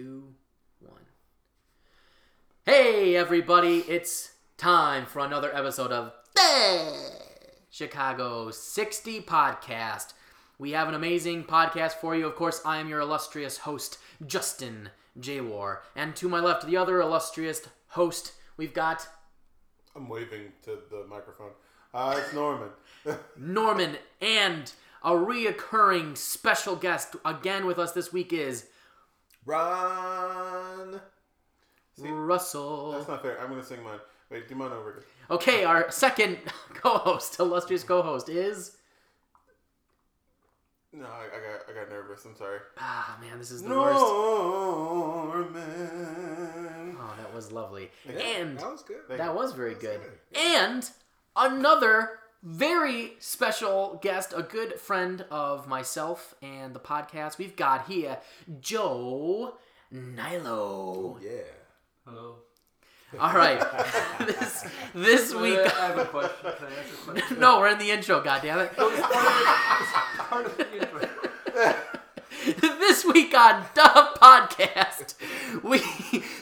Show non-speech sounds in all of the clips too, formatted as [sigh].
two, one. Hey, everybody! It's time for another episode of the Chicago 60 Podcast. We have an amazing podcast for you. Of course, I am your illustrious host, Justin J. War. And to my left, the other illustrious host, we've got I'm waving to the microphone. Uh, it's Norman. [laughs] Norman and a reoccurring special guest again with us this week is Run. See, Russell. That's not fair. I'm gonna sing mine. Wait, do mine over again. Okay, our second [laughs] co-host, illustrious co-host is No, I, I got I got nervous. I'm sorry. ah man, this is the worst. Norman. Oh, that was lovely, Yeah, and That was good. that was very That's good. good. And another very special guest, a good friend of myself and the podcast. We've got here Joe Nilo. Yeah. Hello. All right, [laughs] this this uh, week. I have a question. Can I ask a [laughs] question? No, we're in the intro. goddammit. Part of the intro. [laughs] this week on the podcast, we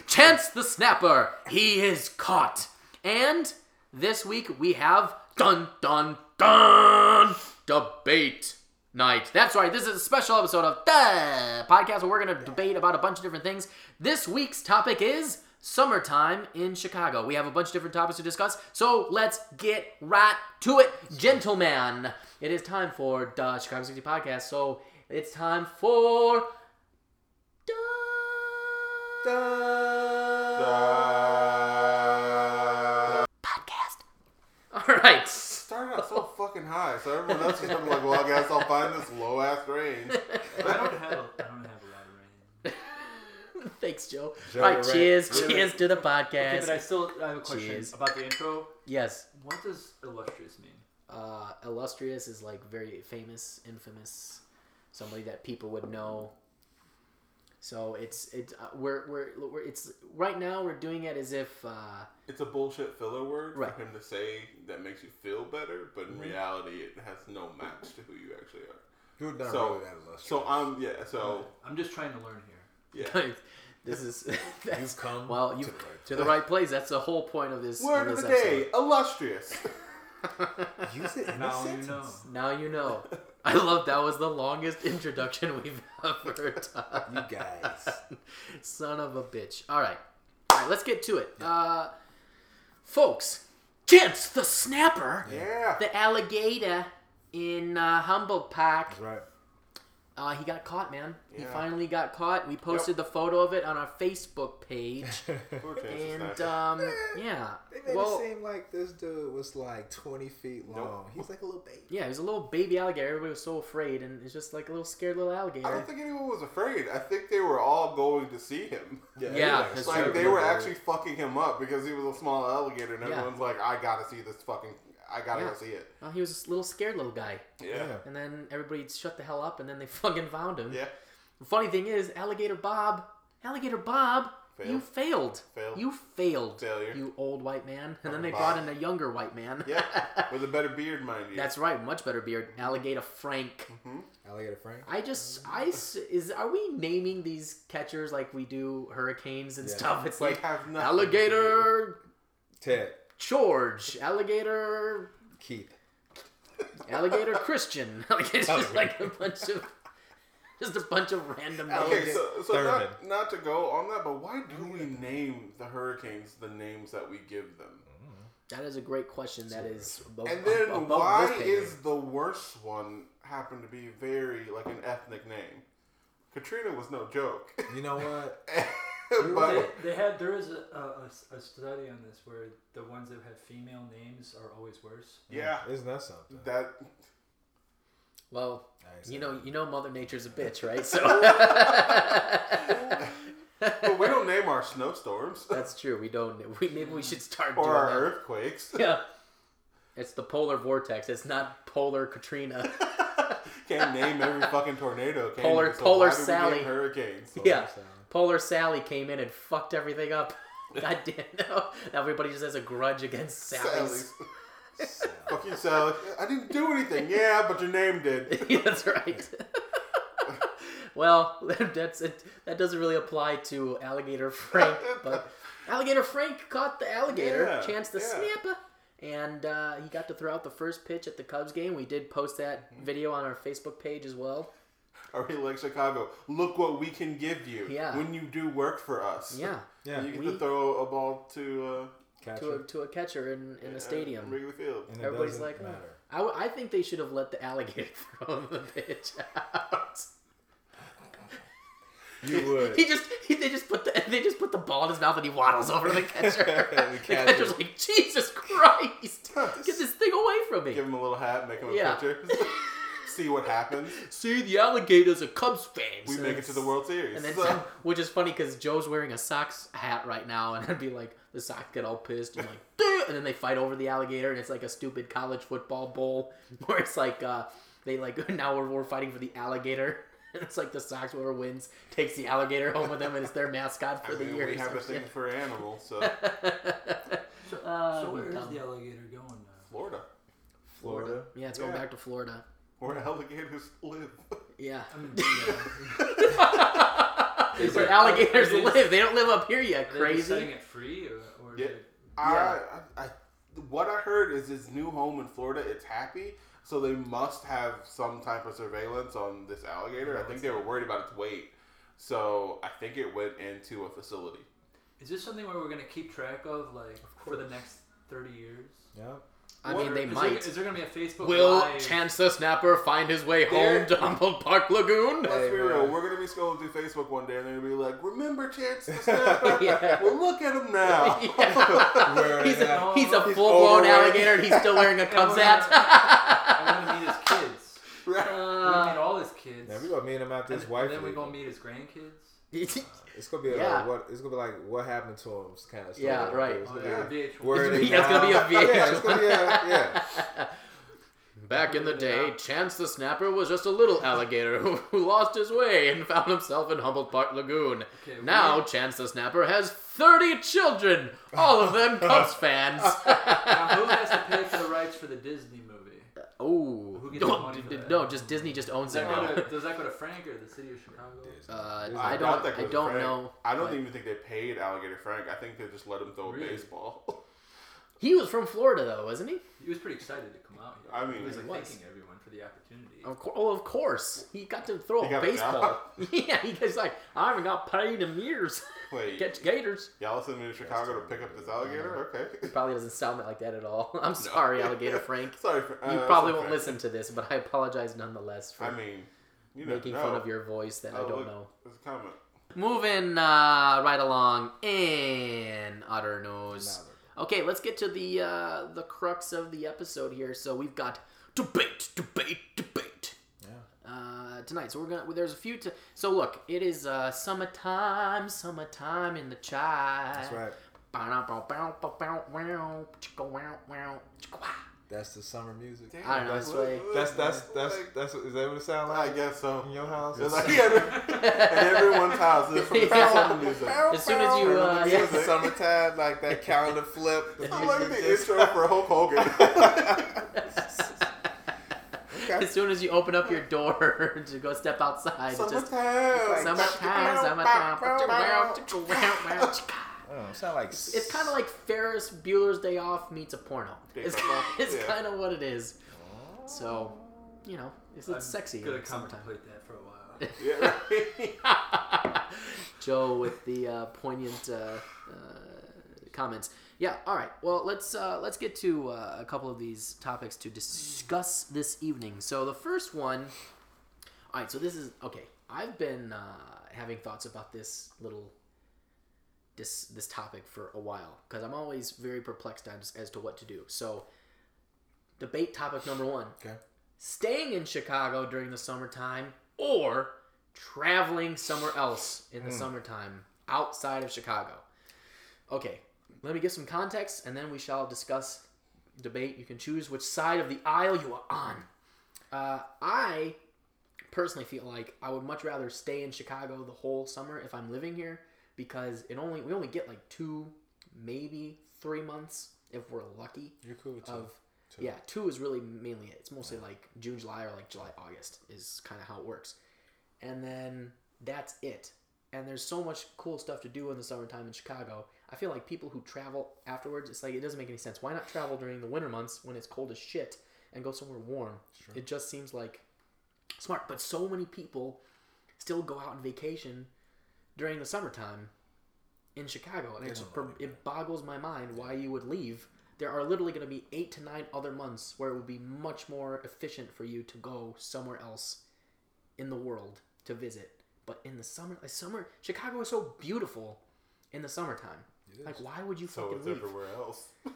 Chance the Snapper. He is caught, and this week we have dun dun dun debate night. That's right. This is a special episode of the podcast where we're going to debate about a bunch of different things. This week's topic is summertime in Chicago. We have a bunch of different topics to discuss, so let's get right to it, gentlemen. It is time for the Chicago 60 podcast. So it's time for Uh, right. started out so [laughs] fucking high, so everyone else can be like, "Well, I guess I'll find this low ass range." I don't have. I don't have a lot of rain. [laughs] Thanks, Joe. Joe, All right, you're right. cheers, You're cheers to the podcast. Okay, but I still I have a question Cheers. about the intro. yes, What does illustrious mean? uh, illustrious is like very famous, infamous, somebody that people would know. So it's it's uh, we're, we're we're it's right now we're doing it as if uh, It's a bullshit filler word Right. for him to say that makes you feel better, but in reality, it has no match to who you actually are. You're not So- really that illustrious. So I'm yeah. So I'm just trying to learn here. yeah. [laughs] this is [laughs] that's, You've come well you to the right to the right place. That's the whole point of this. Word of of this the day: illustrious. [laughs] Use it in a Now you know. now you know. I love that was the longest introduction we've [laughs] ever done. You guys. Son of a bitch. All right. All right, let's get to it. Uh, folks, Chance the Snapper, Yeah. the alligator in uh, Humboldt Park, That's right. Uh, he got caught, man. He Yeah. finally got caught. We posted the photo of it on our Facebook page. [laughs] Poor Chance the and, Snapper. um, Man, yeah. [laughs] They made Well, it seem like this dude was like 20 feet long. Nope. He's like a little baby. yeah, he was a little baby alligator. Everybody was so afraid, and it's just like a little scared little alligator. I alligator. don't think anyone was afraid. I think they were all going to see him. Yeah, he was that's Like true. they were actually fucking him up because he was a small alligator, and Yeah. everyone's like, "I gotta see this fucking. I gotta Yeah. go see it." Well, he was a little scared little guy. Yeah. Yeah. And then everybody shut the hell up, and then they [laughs] fucking found him. Yeah. The funny thing is, Alligator Bob, Alligator Bob, you failed. Failed. You failed. Failure. You old white man. And then they Bob. brought in a younger white man. Yeah. [laughs] With a better beard, mind you. That's right, much better beard. Mm-hmm. Alligator Frank. Mm-hmm. Alligator Frank. I just, I is, are we naming these catchers like we do hurricanes and Yeah. stuff? It's We like have Alligator Ted. George, Alligator, Keith. Alligator Christian. [laughs] Like it's just like a bunch of, just a bunch of random names. Okay, so, so not, not to go on that, but why do we mm. name the hurricanes the names that we give them? That is a great question. That is above, And then above why Wolfgang. is the worst one happen to be very like an ethnic name? Katrina was no joke. You know what? [laughs] [laughs] but They, they had there is a, a, a- a study on this where the ones that have female names are always worse. yeah, mm, Isn't that something? that Well, you know, you know, Mother Nature's a bitch, right? So [laughs] but we don't name our snowstorms [laughs] that's true. We don't. We maybe we should start or doing our that. earthquakes. Yeah, it's the polar vortex. It's not polar Katrina. Can't name every fucking tornado. Can Polar- you? So Polar why do we Sally. name hurricanes. so. yeah. So, Polar Sally came in and fucked everything up. [laughs] God damn! [laughs] Now everybody just has a grudge against Sally's. So. Fuck you, Sally. I didn't do anything. Yeah, but your name did. [laughs] Yeah, That's right. well, that's it. That doesn't really apply to Alligator Frank, but Alligator Frank caught the alligator, Yeah, chance the yeah. snapper, and uh, he got to throw out the first pitch at the Cubs game. We did post that Mm-hmm. video on our Facebook page as well. Are we like Chicago? Look what we can give you Yeah. when you do work for us. Yeah, Yeah. You get We- to throw a ball to uh, Catcher. to a, to a catcher in, in uh, a stadium. Wrigley Field. and Everybody's doesn't like, oh. matter. I, w- I think they should have let the alligator [laughs] throw the pitch out. You would. He just he, they just put the they just put the ball in his mouth and he waddles over to the [laughs] catcher. the, catcher. catcher's like, Jesus Christ, [laughs] get this thing away from me. Give him a little hat, make him a Yeah. picture. See what happens. See, the alligator's a Cubs fan. We So make it to the World Series. And then, So- which is funny because Joe's wearing a Sox hat right now, and I'd be like, the Sox get all pissed and like, "Duh," [laughs] and then they fight over the alligator, and it's like a stupid college football bowl [laughs] where it's like, uh, they like [laughs] now we're, we're fighting for the alligator. And it's like the Sox, whoever wins, takes the alligator home with them, and it's their mascot for I the mean, year. we have a thing shit. for animals, so So, Uh, so where is dumb. the alligator going now? Florida, Florida. Yeah, it's going Yeah. back to Florida. Where alligators live. Yeah. I mean, [laughs] yeah. Is where it- alligators are they- live. They don't live up here yet. Are they just setting Crazy. it free, or, or is Yeah. it- I, I, I, what I heard is his new home in Florida. It's happy, so they must have some type of surveillance on this alligator. I think they were worried about its weight, so I think it went into a facility. is this something where we're gonna keep track of, like, for the next thirty years? Yeah. I mean, they is might. There, is there gonna be a Facebook Will Live? Chance the Snapper find his way There- home to Humboldt Park Lagoon? Let's Hey, be man. real. We're gonna be scrolling through Facebook one day, and they're gonna be like, "Remember Chance the [laughs] Snapper? Yeah. Well, look at him now." [laughs] Yeah. He's, a, that- he's a He's full blown alligator and he's still wearing a [laughs] Cubs hat. I want to meet his kids. We're gonna Uh, meet all his kids. Yeah, we gonna meet him after and, his wife. and then we're gonna meet his grandkids. It's gonna be Yeah. like what? It's gonna be like what happened to him kind of story. Yeah, right. It's Oh gonna yeah, be VH1. where are it's gonna be a? VH1. Yeah, it's gonna be a, [laughs] yeah. Back in the day, Chance the Snapper was just a little alligator who, [laughs] who lost his way and found himself in Humboldt Park Lagoon. Okay, now, we- Chance the Snapper has 30 children, all of them [laughs] Cubs fans. Now, who has to pay for the rights for the Disney movie? Oh, Who gets the money for that? no, just Disney just owns Does it that, now. to, does that go to Frank or the city of Chicago? Uh, I I doubt don't, that I goes don't Frank. know. I don't but- even think they paid Alligator Frank. I think they just let him throw Really? a baseball. He was from Florida, though, wasn't he? He was pretty excited to come out here. I mean, he was like was. thanking everyone for the opportunity. Of course, oh, of course. He got to throw He a got a baseball. [laughs] yeah, he's like, I haven't got paid in years. [laughs] Wait, Catch gators. y'all sent me to Chicago to pick up this alligator? Okay. It probably doesn't sound like that at all. [laughs] I'm sorry, Alligator Frank. Sorry for uh, You probably won't listen to this, but I apologize nonetheless for I mean, you know, making no. fun of your voice that I Oh, don't look, know. There's a comment. Moving uh, right along in utter news. Okay, let's get to the uh, the crux of the episode here. So we've got debate, debate, debate Yeah. uh, tonight. So we're gonna. There's a few. To, so look, it is uh, summertime, summertime in the chai. That's right. That's the summer music. I don't know. That's It's like, that's that's that's, that's is that what it sounds like? I guess so. in your house? It's like in everyone's house. It's from the Yeah. summer music. as soon as you, uh, Yeah. yeah. summertime, like that calendar flip. The I like the intro for Hulk Hogan. As soon as you open up your door [laughs] to go step outside, [laughs] it's just Summertime. summertime, summertime. Oh, sound like It's kind of like Ferris Bueller's Day Off meets a porno. [laughs] It's, it's Yeah. kind of what it is. So, you know, it's, it's I'm sexy. Gonna in contemplate that for a while. Yeah, right. Joe with the uh, poignant uh, uh, comments. Yeah. All right. Well, let's uh, let's get to uh, a couple of these topics to discuss this evening. So the first one. All right. So this is okay. I've been uh, having thoughts about this little this this topic for a while because I'm always very perplexed as, as to what to do. So debate topic number one Okay. staying in Chicago during the summertime or traveling somewhere else in the summertime outside of Chicago. Okay, let me give some context and then we shall discuss debate. You can choose which side of the aisle you are on. Uh, I personally feel like I would much rather stay in Chicago the whole summer if I'm living here because it only we only get like two, maybe three months if we're lucky You're cool with two. of Two. yeah two is really mainly it it's mostly like june july or like july august is kind of how it works and then that's it. And there's so much cool stuff to do in the summertime in Chicago. I feel like people who travel afterwards, it's like it doesn't make any sense. Why not travel during the winter months when it's cold as shit and go somewhere warm? It just seems like smart. But so many people still go out on vacation during the summertime in Chicago, and it, just, it boggles my mind why you would leave. There are literally going to be eight to nine other months where it would be much more efficient for you to go somewhere else in the world to visit. But in the summer, like summer, Chicago is so beautiful in the summertime. Like, why would you So fucking it's leave? everywhere else. [sighs] [sighs]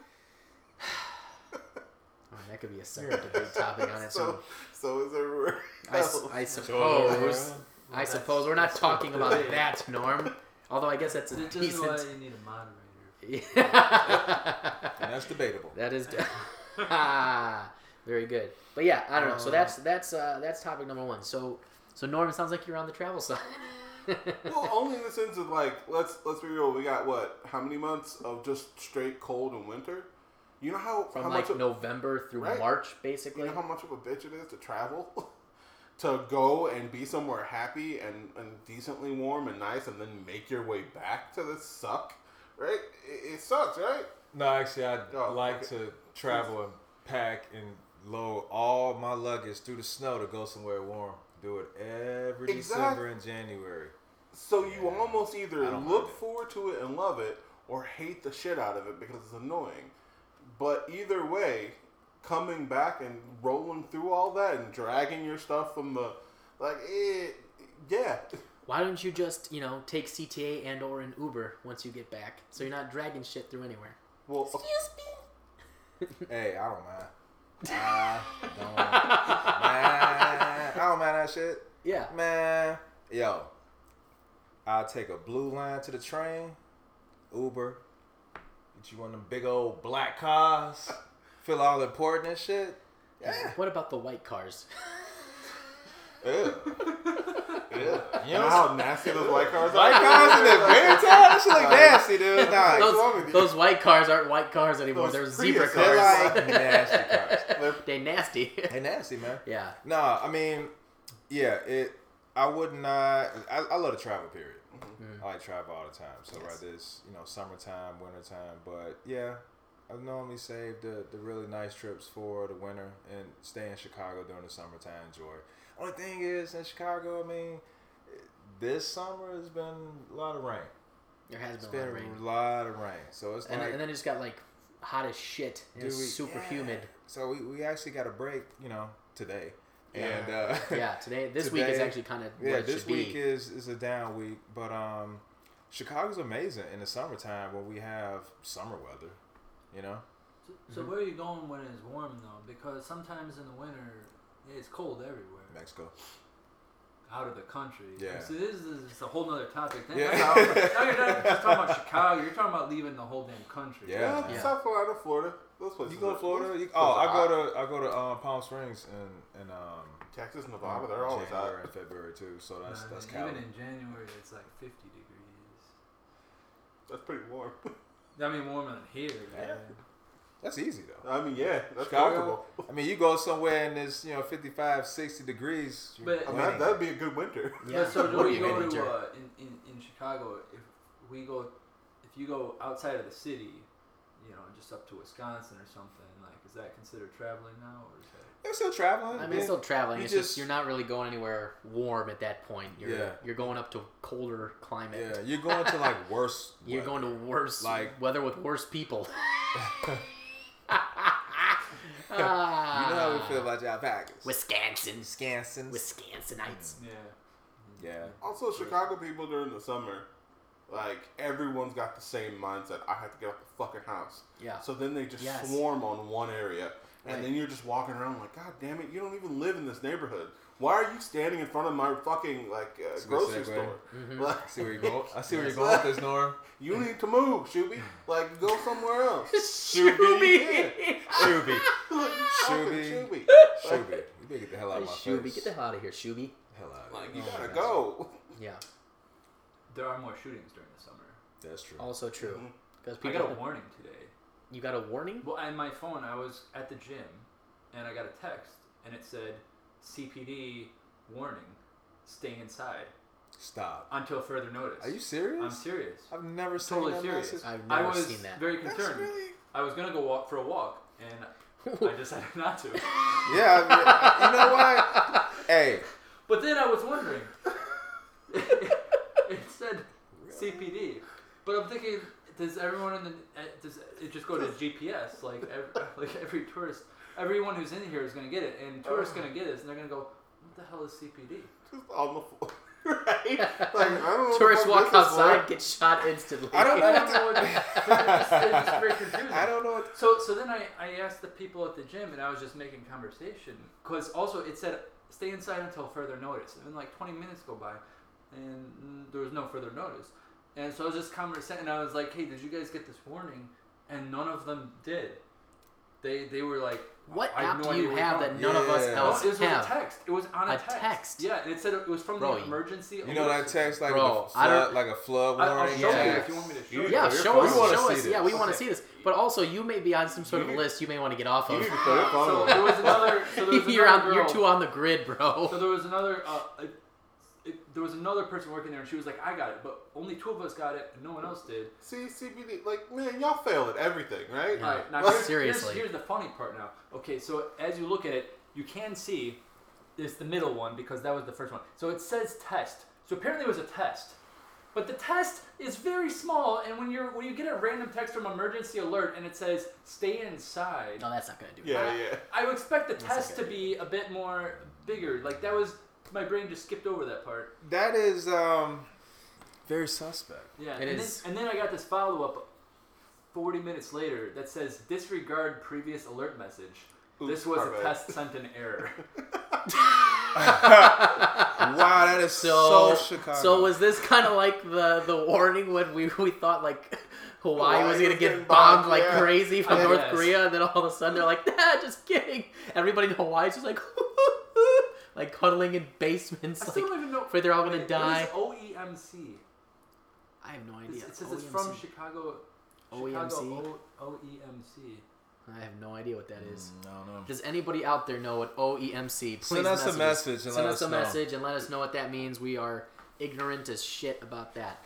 Oh, that could be a separate debate topic on its own. So, so is everywhere I, s- else. I [laughs] suppose. Well, I suppose we're not talking about debate. that, Norm. Although I guess that's a This is why you need a moderator. Yeah. [laughs] And that's debatable. that is [laughs] very good. But yeah, I don't know. So that's that's uh, that's topic number one. So so Norm, it sounds like you're on the travel side. Well, only in the sense of like, let's let's be real. We got what? How many months of just straight cold and winter? You know how From how like much of, November through Right. March, basically. you know how much of a bitch it is to travel, [laughs] to go and be somewhere happy and, and decently warm and nice, and then make your way back to the suck, right? It, it sucks, right? No, actually, I'd Oh, like okay. to travel and pack and load all my luggage through the snow to go somewhere warm. Do it every Exact- December and January. So you almost either look forward to it and love it, or hate the shit out of it because it's annoying. But either way, coming back and rolling through all that and dragging your stuff from the like, it, yeah, Why don't you just you know take CTA and or an Uber once you get back, so you're not dragging shit through anywhere. well, Hey, I don't mind. I don't mind. I don't mind that shit. Yeah. Man, yo, I'll take a blue line to the train, Uber, get you one of them big old black cars, [laughs] feel all important and shit. Yeah. What about the white cars? [laughs] Ew. [laughs] Ew. You you know know, how nasty those white cars are. white cars in the winter time? That shit look nasty, dude. Nah, What's with those, you? those white cars aren't white cars anymore. Those They're zebra Priuses. they're cars. like nasty cars. They're- they nasty. They nasty, man. yeah. Nah, I mean, yeah, it. I would not. I, I love the travel period. Mm-hmm. I like travel all the time. So Yes. whether it's you know summertime, wintertime, but yeah, I normally save the the really nice trips for the winter and stay in Chicago during the summertime. Enjoy. Only thing is in Chicago, I mean, this summer has been a lot of rain. There has It's been a been lot of rain. a lot of rain. So it's And, like and then it just got like hot as shit. and It was Dude, super yeah. humid. So we, we actually got a break, you know, today. Yeah. And uh, Yeah, [laughs] today this week is actually kind of yeah, it this week be. is is a down week, but um, Chicago's amazing in the summertime when we have summer weather. You know, So, so Mm-hmm. where are you going when it's warm though? Because sometimes in the winter it's cold everywhere. Mexico. Out of the country. Yeah. So this is it's a whole nother topic. Then Yeah. now, [laughs] now you're not just talking about Chicago. You're talking about leaving the whole damn country. Yeah. yeah, Yeah. South Carolina, Florida. Those places. You go to Florida? You, oh, I go to I go to um, Palm Springs and and um, Texas, Nevada. They're always January hot. and February too. So that's Man, that's even Cali. in January it's like 50 degrees. That's pretty warm. [laughs] I mean warmer than here. Yeah. man. That's easy though. I mean, yeah, that's Chicago. comfortable. I mean, you go somewhere and it's you know 55, 60 degrees. But- I mean, that, that'd be a good winter. Yeah. But so do we you go gonna uh, in, in in Chicago? If we go, if you go outside of the city, you know, just up to Wisconsin or something, like, is that considered traveling now, or is that? They're still traveling. I mean, it's still traveling. you It's just, just- you're not really going anywhere warm at that point. You're Yeah. you're going up to colder climate. yeah, you're going to like worse. [laughs] You're going to worse Like- weather with worse people. [laughs] [laughs] You know how we ah. feel about y'all Packers. Wisconsin, Wisconsin. Wisconsinites. Mm, yeah. Yeah. Also, Chicago people during the summer, like everyone's got the same mindset. I have to get out the fucking house. Yeah. So then they just Yes. swarm on one area, and Right. then you're just walking around like, God damn it, you don't even live in this neighborhood. Why are you standing in front of my fucking like uh, That's a good grocery segue. store? Mhm. Like, I see where you're going. I see where you're [laughs] going with this, Norm. [laughs] you need to move, Shuby. Like, go somewhere else. Shooby. [laughs] Shuby. Shuby. Shuby. Shuby. You better get the hell out of my Shooby, face. get the hell out of here, Shooby. hell out of Like, you Oh, gotta go. Yeah, There are more shootings during the summer. That's true. also true. Mhm. Because I got a warning today. you got a warning. Well, on my phone, I was at the gym, and I got a text, and it said CPD warning. stay inside Stop. until further notice. Are you serious? I'm serious. I've never seen Totally that serious. message. I've I never was seen that. very That's concerned. really. I was gonna go walk for a walk, and I [laughs] decided [laughs] not to. Yeah, I mean, you know what? [laughs] Hey, But then I was wondering. It said CPD, but I'm thinking, does everyone in the uh, does it just go to GPS? Like every, [laughs] like every tourist, everyone who's in here is gonna get it, and tourists gonna get it, and they're gonna go, what the hell is CPD? Just on the floor. [laughs] right? Like, I don't know Tourists walk this is outside, get shot instantly. I don't I know. don't know what. [laughs] It's, just, it's just very confusing. I don't know. What, So so then I, I asked the people at the gym and I was just making conversation because also it said stay inside until further notice and then like 20 minutes go by and mm, there was no further notice and so I was just conversing and I was like hey did you guys get this warning and none of them did they they were like What I app no do idea you you're have that none of us Yeah. no, else it was a text it was on a, A text? yeah and it said it was from Bro, the emergency you know that text like Bro, a I flood, don't- like a flood I, I'll warning. show yeah. you if you want me to show you Yeah, Your show us. Show see us. Yeah, this. we want to see this. But also, you may be on some sort of You- list you may want to get off of. need to put your phone so there was another so there was another [laughs] you're, another on, you're girl- too on the grid, bro. So there was another. Uh, it, it, there was another person working there, and she was like, "I got it," but only two of us got it, and no one else did. See, CPD, like, man, y'all fail at everything, right? Yeah. All right, now Like, here's, seriously. Here's, here's the funny part. Now, okay, so as you look at it, you can see it's the middle one because that was the first one. So it says test. So apparently it was a test. But the test is very small, and when you're when you get a random text from emergency alert and it says stay inside, No, that's not gonna do it. Yeah, yeah. I would expect the That's test to be a bit more bigger. Like that was my brain just skipped over that part. That is um, very suspect. Yeah, It and, is. Then, and then I got this follow up 40 minutes later that says disregard previous alert message. this was a bad. test sent in error. [laughs] Wow, that is so, So, Chicago. so was this kind of like the the warning when we we thought like Hawaii, Hawaii was gonna get bombed bombed, like yeah. crazy from I North guess. Korea, and then all of a sudden they're like, [laughs] nah, just kidding. Everybody in Hawaii's just like, [laughs] like cuddling in basements, I like still don't even know. afraid they're all gonna Wait, die. What is OEMC? I have no It's- idea. It says it's from Chicago. OEMC? Chicago o- OEMC. I have no idea what that is. Mm, I don't know. Does anybody out there know what OEMC? Please Send us a message message and Send let us us a know. message and let us know what that means. We are ignorant as shit about that.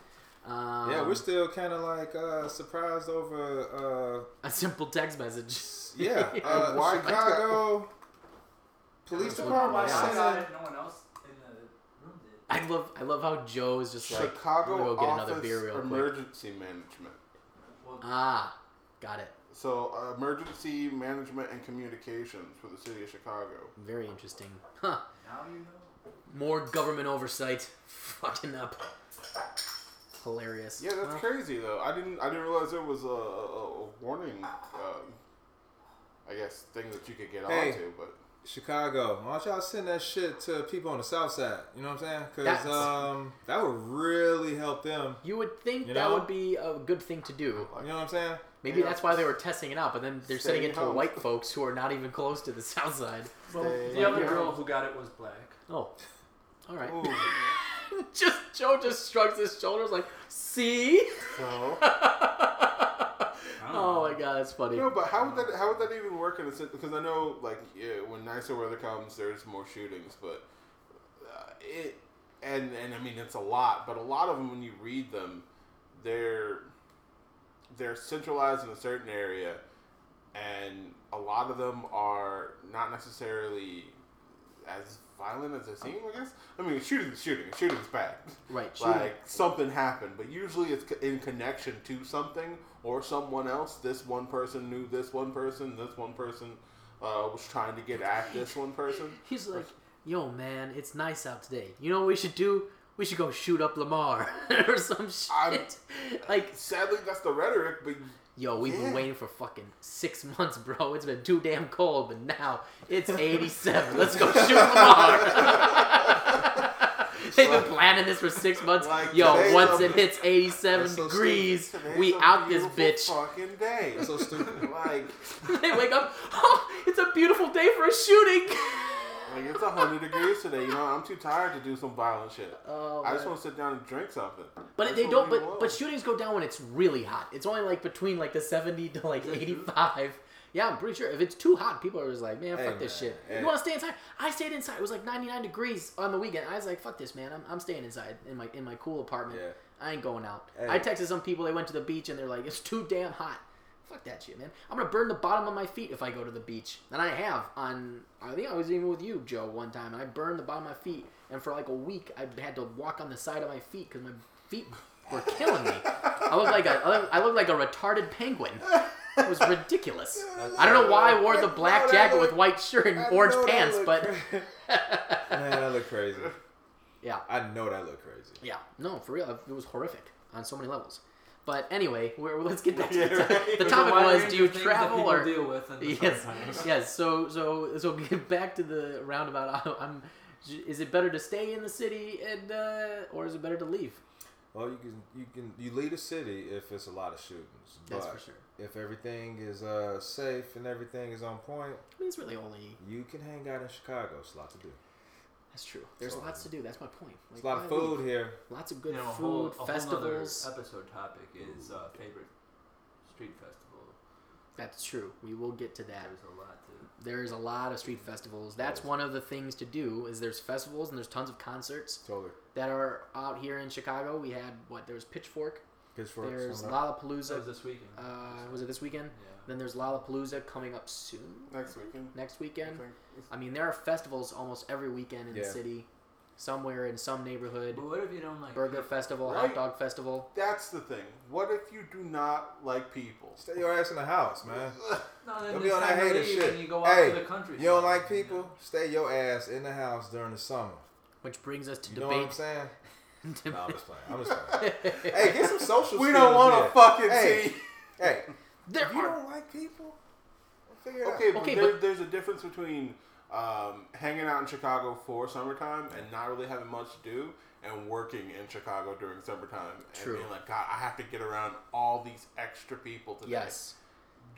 Um, yeah, we're still kind of like uh, surprised over. a simple text message. Uh, yeah, [laughs] uh, Why Chicago Police That's what- Department yeah. sending. No one else in the room did. I love I love how Joe is just like I'm Chicago gonna go get Office another beer real quick. Emergency Management. Well, Ah, got it. So, uh, emergency management and communications for the city of Chicago. Very interesting. Huh. now you know. More government oversight. [laughs] Fucking up. Hilarious. Yeah, that's Well, crazy though. I didn't. I didn't realize there was a, a, a warning. Um, I guess thing that you could get Hey. onto, but Chicago, why don't y'all send that shit to people on the south side? You know what I'm saying? Because um, that would really help them. You would think You that know? would be a good thing to do. You know what I'm saying? Maybe Yeah. that's why they were testing it out, but then they're sending Stay it to home. white folks who are not even close to the south side. Well, Stay the other here. girl who got it was black. Oh. All right. Ooh, [laughs] just Joe just shrugs his shoulders like, see? so [laughs] Oh my god, that's funny. no, but how would that how would that even work in a sense? Because I know like yeah, when nicer weather comes, there's more shootings, but uh, it and and I mean it's a lot, but a lot of them when you read them, they're they're centralized in a certain area, and a lot of them are not necessarily as violent as they seem. I guess. I mean, shooting, shooting, shooting's bad. Right, shooting. Like something happened, but usually it's in connection to something or someone else. This one person knew this one person. This one person uh, was trying to get at this one person. [laughs] He's like, yo, man, it's nice out today. You know what we should do? We should go shoot up Lamar [laughs] or some shit. I'm- like, Sadly, that's the rhetoric, but yo, we've Yeah. been waiting for fucking six [laughs] months, bro. It's been too damn cold, but now it's 87. Let's go shoot Lamar. They've been planning this for six months. Like, Yo, once it hits 87 so degrees, we a out this bitch. Fucking day. That's so stupid. like, [laughs] they wake up, oh, [laughs] it's a beautiful day for a shooting. [laughs] like it's hundred degrees today. You know, I'm too tired to do some violent shit. Oh, I just want to sit down and drink something. But they don't. But but shootings go down when it's really hot. It's only like between like the seventy to like eighty five, Yeah, I'm pretty sure. If it's too hot, people are just like, man, Hey, fuck this man. shit. Hey. You want to stay inside? I stayed inside. It was like 99 degrees on the weekend. I was like, fuck this, man. I'm, I'm staying inside in my in my cool apartment. Yeah. I ain't going out. Hey. I texted some people. They went to the beach and they're like, it's too damn hot. Fuck that shit, man. I'm gonna burn the bottom of my feet if I go to the beach, and I have on. I think I was even with you, Joe, one time, and I burned the bottom of my feet, and for like a week, I had to walk on the side of my feet because my feet were killing me. I looked like a I looked like a retarded penguin. It was ridiculous. I don't know why I wore the black jacket with white shirt and orange pants, but cra- [laughs] man, that look crazy. yeah, I know that look crazy. yeah, no, for real, it was horrific on so many levels. But anyway, we're, let's get back to [laughs] Yeah, the, right. the topic was: Do you of things that travel or deal with the [laughs] yes, yes. So, so, so get back to the roundabout. [laughs] I'm. Is it better to stay in the city and, uh, or is it better to leave? Well, you can you can you leave a city if it's a lot of shootings. That's but for sure. If everything is uh, safe and everything is on point, I mean, it's really only. you can hang out in Chicago. It's a lot to do. That's true. There's So, lots to do. That's my point. There's Like, a lot of food leave? here. Lots of good you know, a food, whole, a festivals. nother episode topic is uh, favorite street festival. That's true. We will get to that. There's a lot to. There's a lot of street festivals. That's one of the things to do. Is there's festivals and there's tons of concerts Totally. that are out here in Chicago. We had what? There's Pitchfork. Pitchfork. There's something like- That Lollapalooza. was this weekend. Uh, was it this weekend? Yeah. Then there's Lollapalooza coming up soon. Next weekend. Next I weekend. think. I mean, there are festivals almost every weekend in the city, somewhere in some neighborhood. But what if you don't like Burger festival, hot dog festival. That's the thing. What if you do not like people? Stay your ass in the house, man. [laughs] No, then Don't it's be on that time hater shit. And you go out Hey, to the country. You don't like people? Stay your ass in the house during the summer. Which brings us to You know what I'm debate. saying? No, I'm just playing. I'm just playing. hey, get some social. [laughs] We don't want to in. fucking Hey. see. Hey, [laughs] there if you are don't like people, we'll figure it Okay, out. but, Okay, there, but- there's a difference between um, hanging out in Chicago for summertime and not really having much to do, and working in Chicago during summertime and True. being like, God, I have to get around all these extra people today yes,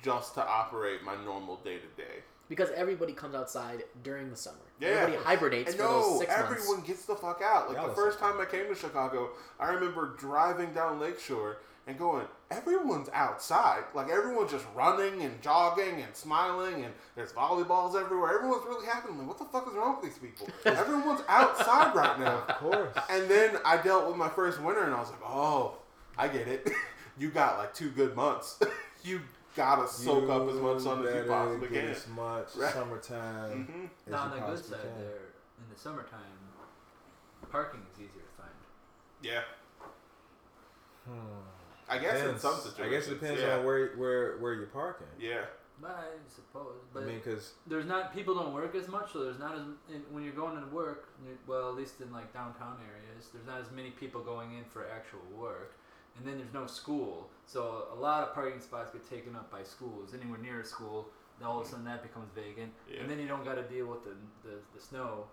just to operate my normal day to day. because everybody comes outside during the summer. Yeah. Everybody hibernates And for those no, six everyone months. gets the fuck out. Like Y'all the first time I came to Chicago, I remember driving down Lakeshore and going, everyone's outside. Like everyone's just running and jogging and smiling, and there's volleyballs everywhere. Everyone's really happy. I'm like, what the fuck is wrong with these people? [laughs] Everyone's outside right now. Of course. And then I dealt with my first winter, and I was like, oh, I get it. [laughs] you got like two good months. [laughs] you gotta soak up as much sun as you possibly get can. As much Right. summertime hmm as Now, on the good side, can. there in the summertime, parking is easier to find. Yeah. Hmm. I guess in some situations. I guess it depends yeah. on where where where you're parking. Yeah. I suppose, but I mean, because there's not people don't work as much, so there's not as when you're going to work. Well, at least in like downtown areas, there's not as many people going in for actual work, and then there's no school, so a lot of parking spots get taken up by schools. Anywhere near a school, then all of a hmm. sudden that becomes vacant, Yeah. and then you don't got to deal with the, the the snow.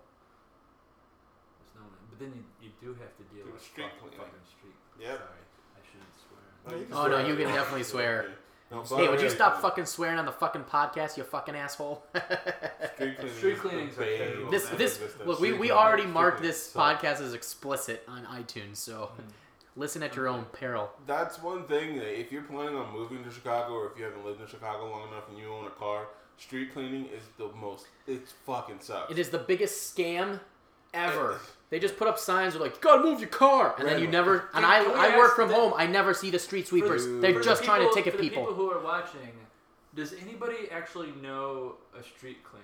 The snow, but then you, you do have to deal Do with street fucking, cleaning. fucking street. Yep. Sorry, I shouldn't swear. No, you can Oh, swear no, at you can definitely [laughs] swear. No, Hey, would you fuck stop fucking swearing on the fucking podcast, you fucking asshole? [laughs] Street cleaning Street is cleanings are bane terrible. of this this existence. look, we, Street we cleaning- already street marked cleaning this sucks. podcast as explicit on iTunes, so hmm. Listen at your own peril. That's one thing that if you're planning on moving to Chicago or if you haven't lived in Chicago long enough and you own a car, street cleaning is the most. It fucking sucks. It is the biggest scam ever. They just put up signs that are like, you gotta move your car, and then you never. And I, I work from the- home. I never see the street sweepers. For the- They're for the just trying to people- ticket for the people. people who are watching, does anybody actually know a street cleaner?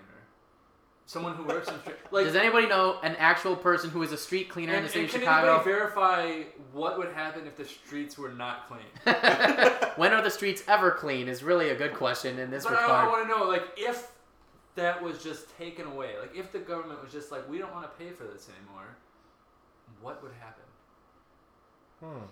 Someone who works in street [laughs] like Does anybody know an actual person who is a street cleaner in and, the city and of can Chicago? anybody verify what would happen if the streets were not clean? [laughs] when are the streets ever clean? Is really a good question in this But I, I regard. want to know, like, if that was just taken away, like, if the government was just like, we don't want to pay for this anymore, what would happen? hmm.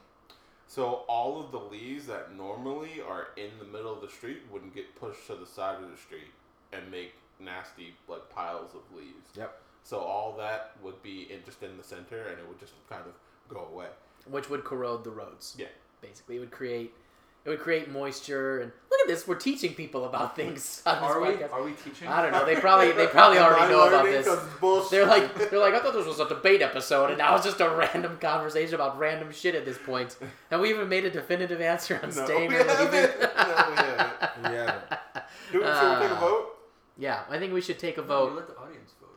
So all of the leaves that normally are in the middle of the street wouldn't get pushed to the side of the street and make nasty like piles of leaves. Yep. So all that would be in, just in the center, and it would just kind of go away. Which would corrode the roads. Yeah. Basically, it would create. It would create moisture and look at this. We're teaching people about [laughs] things on this Are we? Are we teaching? I don't know. They probably they [laughs] probably already know about this. 'Cause it's bullshit. They're like they're like I thought this was a debate episode, and now it's just a [laughs] random conversation about random shit at this point. And we even made a definitive answer on no, staying we or haven't. leaving. no, we haven't. We haven't. Do it Uh, yeah, I think we should take a vote. you let the audience vote.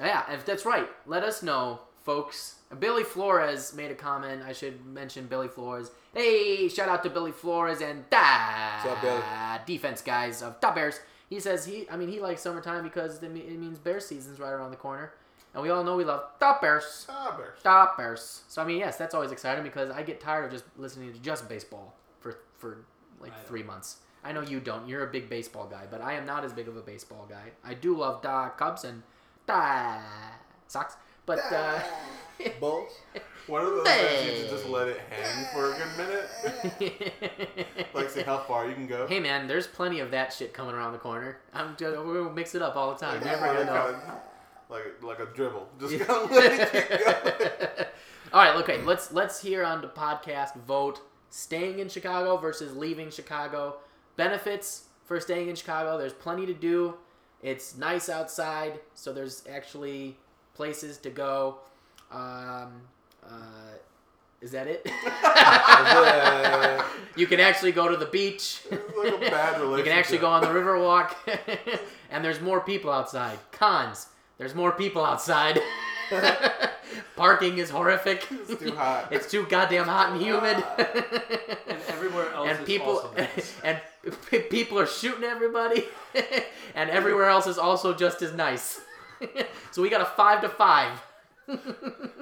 Yeah, if that's right, let us know, folks. Billy Flores made a comment. I should mention Billy Flores. Hey, shout out to Billy Flores and da What's up, Billy? defense guys of Top Bears. He says he, I mean, he likes summertime because it means bear season's right around the corner, and we all know we love Top Bears. Ah, Bears. Top Bears. So I mean, yes, that's always exciting because I get tired of just listening to just baseball for for like I don't. three months. I know you don't. You're a big baseball guy, but I am not as big of a baseball guy. I do love da Cubs and da Sox, but uh, [laughs] Bulls. One of those things you should just let it hang for a good minute. [laughs] like see how far you can go. hey man, there's plenty of that shit coming around the corner. I'm just, we're gonna mix it up all the time. Like, Never yeah, gonna know. kinda- like like a dribble. Just kind of let it keep going. [laughs] All right, okay. Let's let's hear on the podcast vote staying in Chicago versus leaving Chicago. Benefits for staying in Chicago. There's plenty to do. It's nice outside, so there's actually places to go. Um, uh, is that it? [laughs] You can actually go to the beach. [laughs] Like. You can actually go on the Riverwalk, [laughs] and there's more people outside. Cons: there's more people outside. Parking is horrific. It's too hot. [laughs] It's too goddamn hot and humid. [laughs] And everywhere else and is people also nice. [laughs] and p- people are shooting everybody, and everywhere else is also just as nice. so we got a five to five.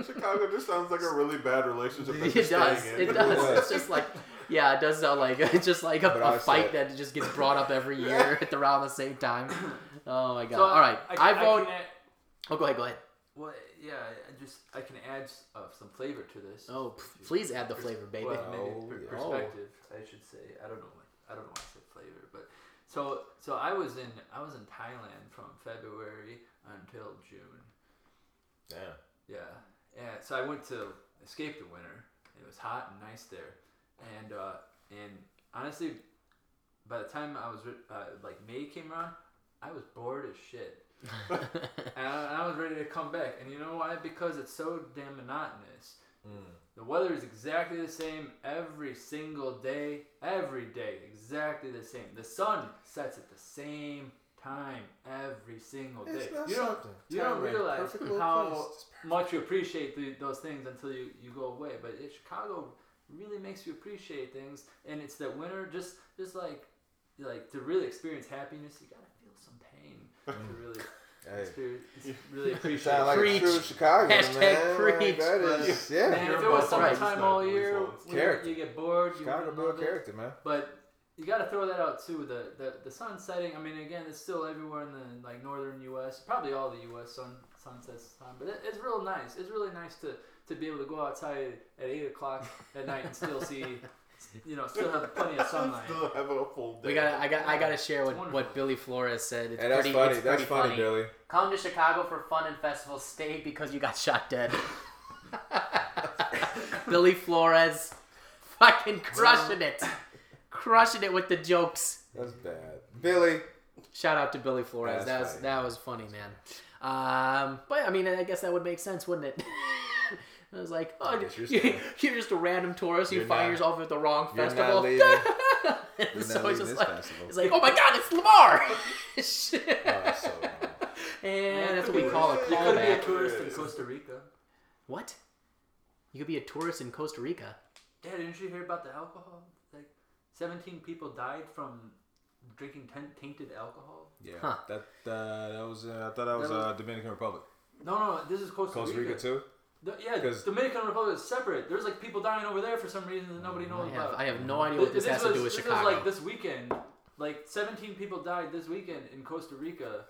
Chicago just sounds like a really bad relationship. It does. staying It does. does. It's just like, yeah, it does sound like it's just like a, But a I fight said- that just gets brought up every year at around the same time. [clears throat] Oh my god! So All right, I, can- vote. can add- oh, go ahead. Go ahead. well, yeah, I can add uh, some flavor to this. Oh, p- please add the flavor, baby. Well, maybe Oh, per- yeah. perspective, I should say. I don't know. What, I don't know why I said flavor, but so so I was in I was in Thailand from February until June. Damn. Yeah, yeah. So I went to escape the winter. It was hot and nice there, and uh, and honestly, by the time I was re- uh, like May came around, I was bored as shit, and I, I was ready to come back. And you know why? Because it's so damn monotonous. Mm. The weather is exactly the same every single day, every day, exactly the same. The sun sets at the same time every single day. It's not You don't, you don't realize how place. It's perfect. much you appreciate the, those things until you, you go away. But it, Chicago really makes you appreciate things, and it's that winter. Just just like like to really experience happiness, you gotta feel some pain to really [laughs] Hey. experience, really You appreciate. sound like Preach. true Chicago Hashtag man. preach. Like, that is, yeah. Man, if You're it was both summertime right. all year, ones. you, Character. you get bored. You Chicago wouldn't build character, man. But you got to throw that out too. The, the the sun setting. I mean, again, it's still everywhere in the like northern U.S. Probably all the U.S. sun sunsets time, but it, it's real nice. It's really nice to to be able to go outside at eight o'clock at night and still see, [laughs] you know, still have plenty of [laughs] sunlight. Still have a full day. We got. I got. I got to share what, what. Billy Flores said. It's Hey, that's pretty. funny. It's That's pretty funny, Billy. Come to Chicago for fun and festivals. Stay because you got shot dead. [laughs] Billy Flores, fucking crushing it, crushing it with the jokes. That's bad. Billy. Shout out to Billy Flores. That's that was funny. that was funny, man. Um, but I mean, I guess that would make sense, wouldn't it? [laughs] I was like, oh, you're you're, [laughs] you're just a random tourist. You You're find yourself at the wrong You're festival. not leaving. [laughs] And You're so not it's just like, festival. it's like, oh my god, it's Lamar. [laughs] Oh, that's so and that's what we call a You could be a tourist in Costa Rica. What? You could be a tourist in Costa Rica. Yeah, didn't you hear about the alcohol? Like, seventeen people died from drinking ten- tainted alcohol. Yeah. Huh. That uh, that was. Uh, I thought that was That was- uh, Dominican Republic. No, no, this is Costa, Costa Rica too. The- yeah, 'Cause- Dominican Republic is separate. There's like people dying over there for some reason that nobody knows I have, about. I have no idea what this, has was, to do with this Chicago. was like this weekend. Like 17 people died this weekend in Costa Rica.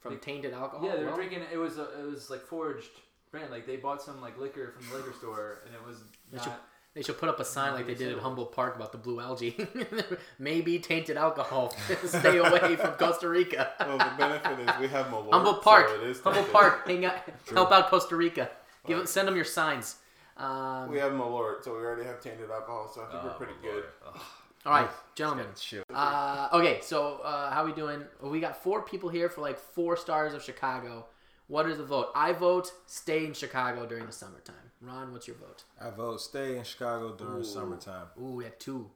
From like- tainted alcohol. yeah, they were Well, drinking. It was a, it was like forged brand. Like they bought some like liquor from the liquor store, and it was They should- not. They should put up a sign like they did at Maybe. Humboldt Park about the blue algae. [laughs] Maybe tainted alcohol. [laughs] Stay away from Costa Rica. Well, the benefit is we have Malort. [laughs] Humboldt Park. So it is Humboldt. Park. Hang out, help out Costa Rica. Give send them your signs. Um, We have Malort, so we already have tainted alcohol, so I think we're pretty good. all right, gentlemen. Shit. Uh, okay, so uh, how we doing? We got four people here for like four stars of Chicago. What is the vote? I vote stay in Chicago during the summertime. Ron, what's your vote? I vote stay in Chicago during Ooh. summertime. Ooh, we have two.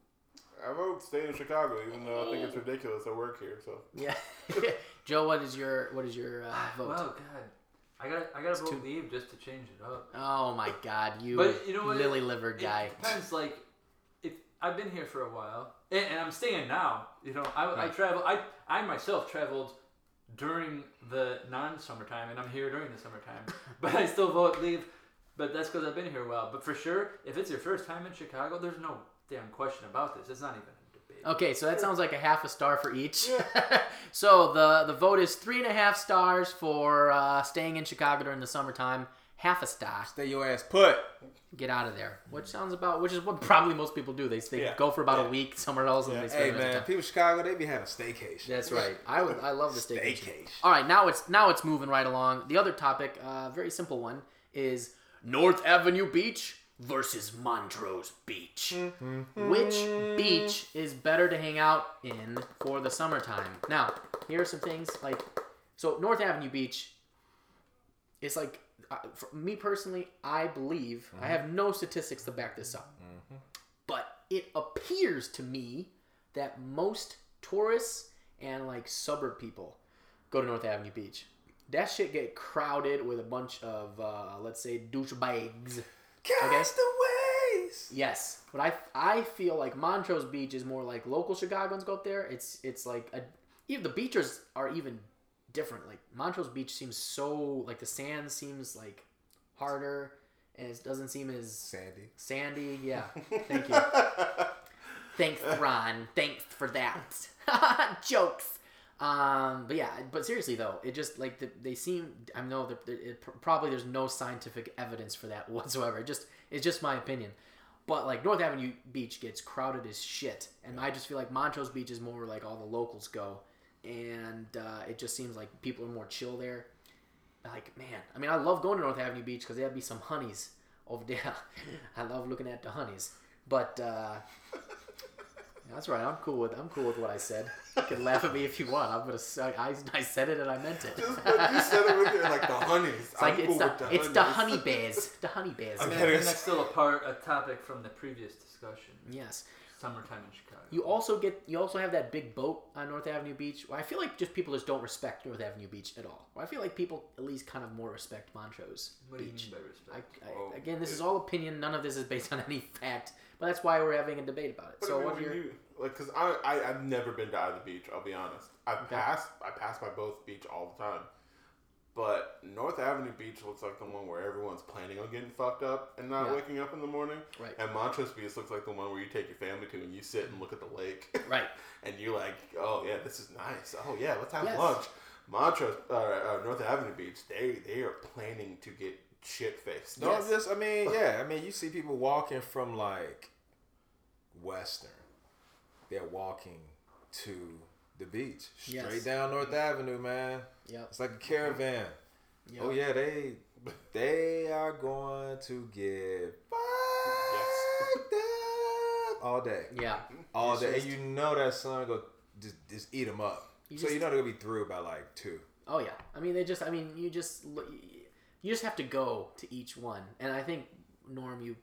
I vote stay in Chicago, even though I think it's ridiculous. I work here, so Yeah. [laughs] Joe, what is your what is your uh, vote? Oh God, I got I got to vote too- leave just to change it up. oh my God, you, But you know what? lily livered guy. It depends. Like, if I've been here for a while, and, and I'm staying now. You know, I, I travel. I I myself traveled during the non-summertime, and I'm here during the summertime. [laughs] but I still vote leave. But that's because I've been here a while. But for sure, if it's your first time in Chicago, there's no damn question about this. It's not even. Okay, so that sounds like a half a star for each. [laughs] so the the vote is three and a half stars for uh, staying in Chicago during the summertime. Half a star. Stay your ass put. Get out of there. Which sounds about which is what probably most people do. They they Yeah. go for about Yeah. a week somewhere else and Yeah. they spend Hey the rest of man, people in Chicago they be having staycation. That's right. I would I love the [laughs] staycation. Staycation. All right, now it's now it's moving right along. The other topic, uh, very simple one, is North Avenue Beach versus Montrose Beach. Which beach is better to hang out in for the summertime? Now, here are some things like so North Avenue Beach is like uh, for me personally, I believe I have no statistics to back this up, but it appears to me that most tourists and like suburb people go to North Avenue Beach. That shit get crowded with a bunch of uh, let's say douchebags. Castaways. Yes, but I I feel like Montrose Beach is more like local Chicagoans go up there. It's it's like a, even the beaches are even different. Like Montrose Beach seems so like the sand seems like harder and it doesn't seem as Sandy. sandy. [laughs] Yeah, thank you. Thanks, Ron. Thanks for that. [laughs] Jokes. Um, but yeah, but seriously though, it just like the, they seem. I know that it, probably there's no scientific evidence for that [laughs] whatsoever. It just it's just my opinion. But like North Avenue Beach gets crowded as shit, and I just feel like Montrose Beach is more like all the locals go, and uh, it just seems like people are more chill there. Like man, I mean, I love going to North Avenue Beach because there'd be some honeys over there. [laughs] I love looking at the honeys, but. Uh, [laughs] that's right. I'm cool with I'm cool with what I said. You can laugh at me if you want. I'm gonna. s- I, I said it and I meant it. Just you said it with your, like the honeys. It's like I'm it's cool the, with the it's the honey bears. The honey bears. I'm And kidding. that's still a part, a topic from the previous discussion. Yes. Summertime in Chicago. You also get you also have that big boat on North Avenue Beach. Well, I feel like just people just don't respect North Avenue Beach at all. Well, I feel like people at least kind of more respect Montrose What do you Beach. mean by respect? I, Well, I, again, this is all opinion. None of this is based on any fact. But that's why we're having a debate about it. But so I mean, what when your you like, cause I, I I've never been to either beach. I'll be honest. I've Okay. passed I pass by both beach all the time, but North Avenue Beach looks like the one where everyone's planning on getting fucked up and not Yeah. waking up in the morning. Right. And Montrose Beach looks like the one where you take your family to and you sit and look at the lake. [laughs] right? and you're like, oh yeah, this is nice. Oh yeah, let's have Yes. lunch. Montrose, uh, uh, North Avenue Beach, they they are planning to get shit faced. No, Yes. just I mean, [laughs] yeah, I mean, you see people walking from like Western. They're walking to the beach, straight Yes. down North Avenue, man. Yep. It's like a caravan. yep. Oh yeah, they they are going to get fucked up all day, Yeah. Mm-hmm. all It's day, just- and you know that sun go just just eat them up. You so just- you know they're gonna be through by like two. Oh yeah, I mean they just I mean you just lo- you just have to go to each one, and I think Norm you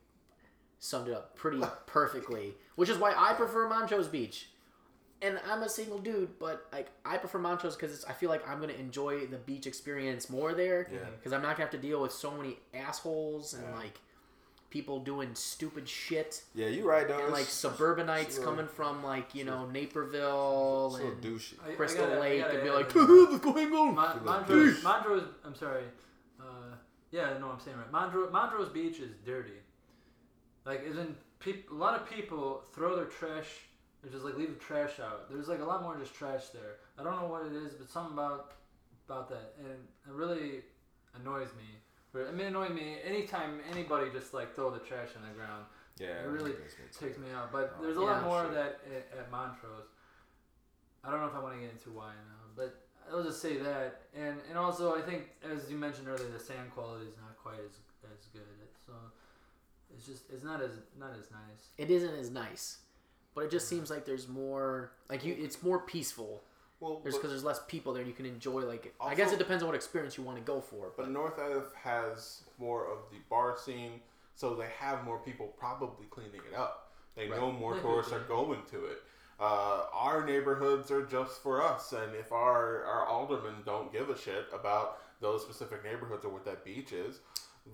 summed it up pretty [laughs] perfectly, which is why I prefer Montrose Beach. And I'm a single dude, but like I prefer Montrose because I feel like I'm gonna enjoy the beach experience more there. Yeah. Because I'm not gonna have to deal with so many assholes and Yeah. like people doing stupid shit Yeah, you're right though. and like suburbanites it's a little- coming from like you know Naperville it's a little and douchey. I- I Crystal gotta- Lake gotta and be add like, to that. [laughs] what's going on? Mon- Give Montrose, push. Montrose, I'm sorry. Uh, yeah, no, I'm saying right. Montrose, Montrose Beach is dirty. Like, isn't peop- a lot of people throw their trash? They just like leave the trash out. There's like a lot more just trash there. I don't know what it is, but something about about that, and it really annoys me. But I mean, it annoys me anytime anybody just like throw the trash on the ground. Yeah, It really makes me takes me out. But Oh, there's a yeah, lot more sure. of that at, at Montrose. I don't know if I want to get into why now, but I'll just say that. And and also I think as you mentioned earlier, the sand quality is not quite as as good. So it's just it's not as not as nice. it isn't as nice, but it just seems like there's more like you. It's more peaceful. Well, There's because there's less people there. and You can enjoy like. I guess it depends on what experience you want to go for. but But North Ave has more of the bar scene, so they have more people probably cleaning it up. They Right. know more tourists are going to it. Uh, our neighborhoods are just for us, and if our our aldermen don't give a shit about those specific neighborhoods or what that beach is,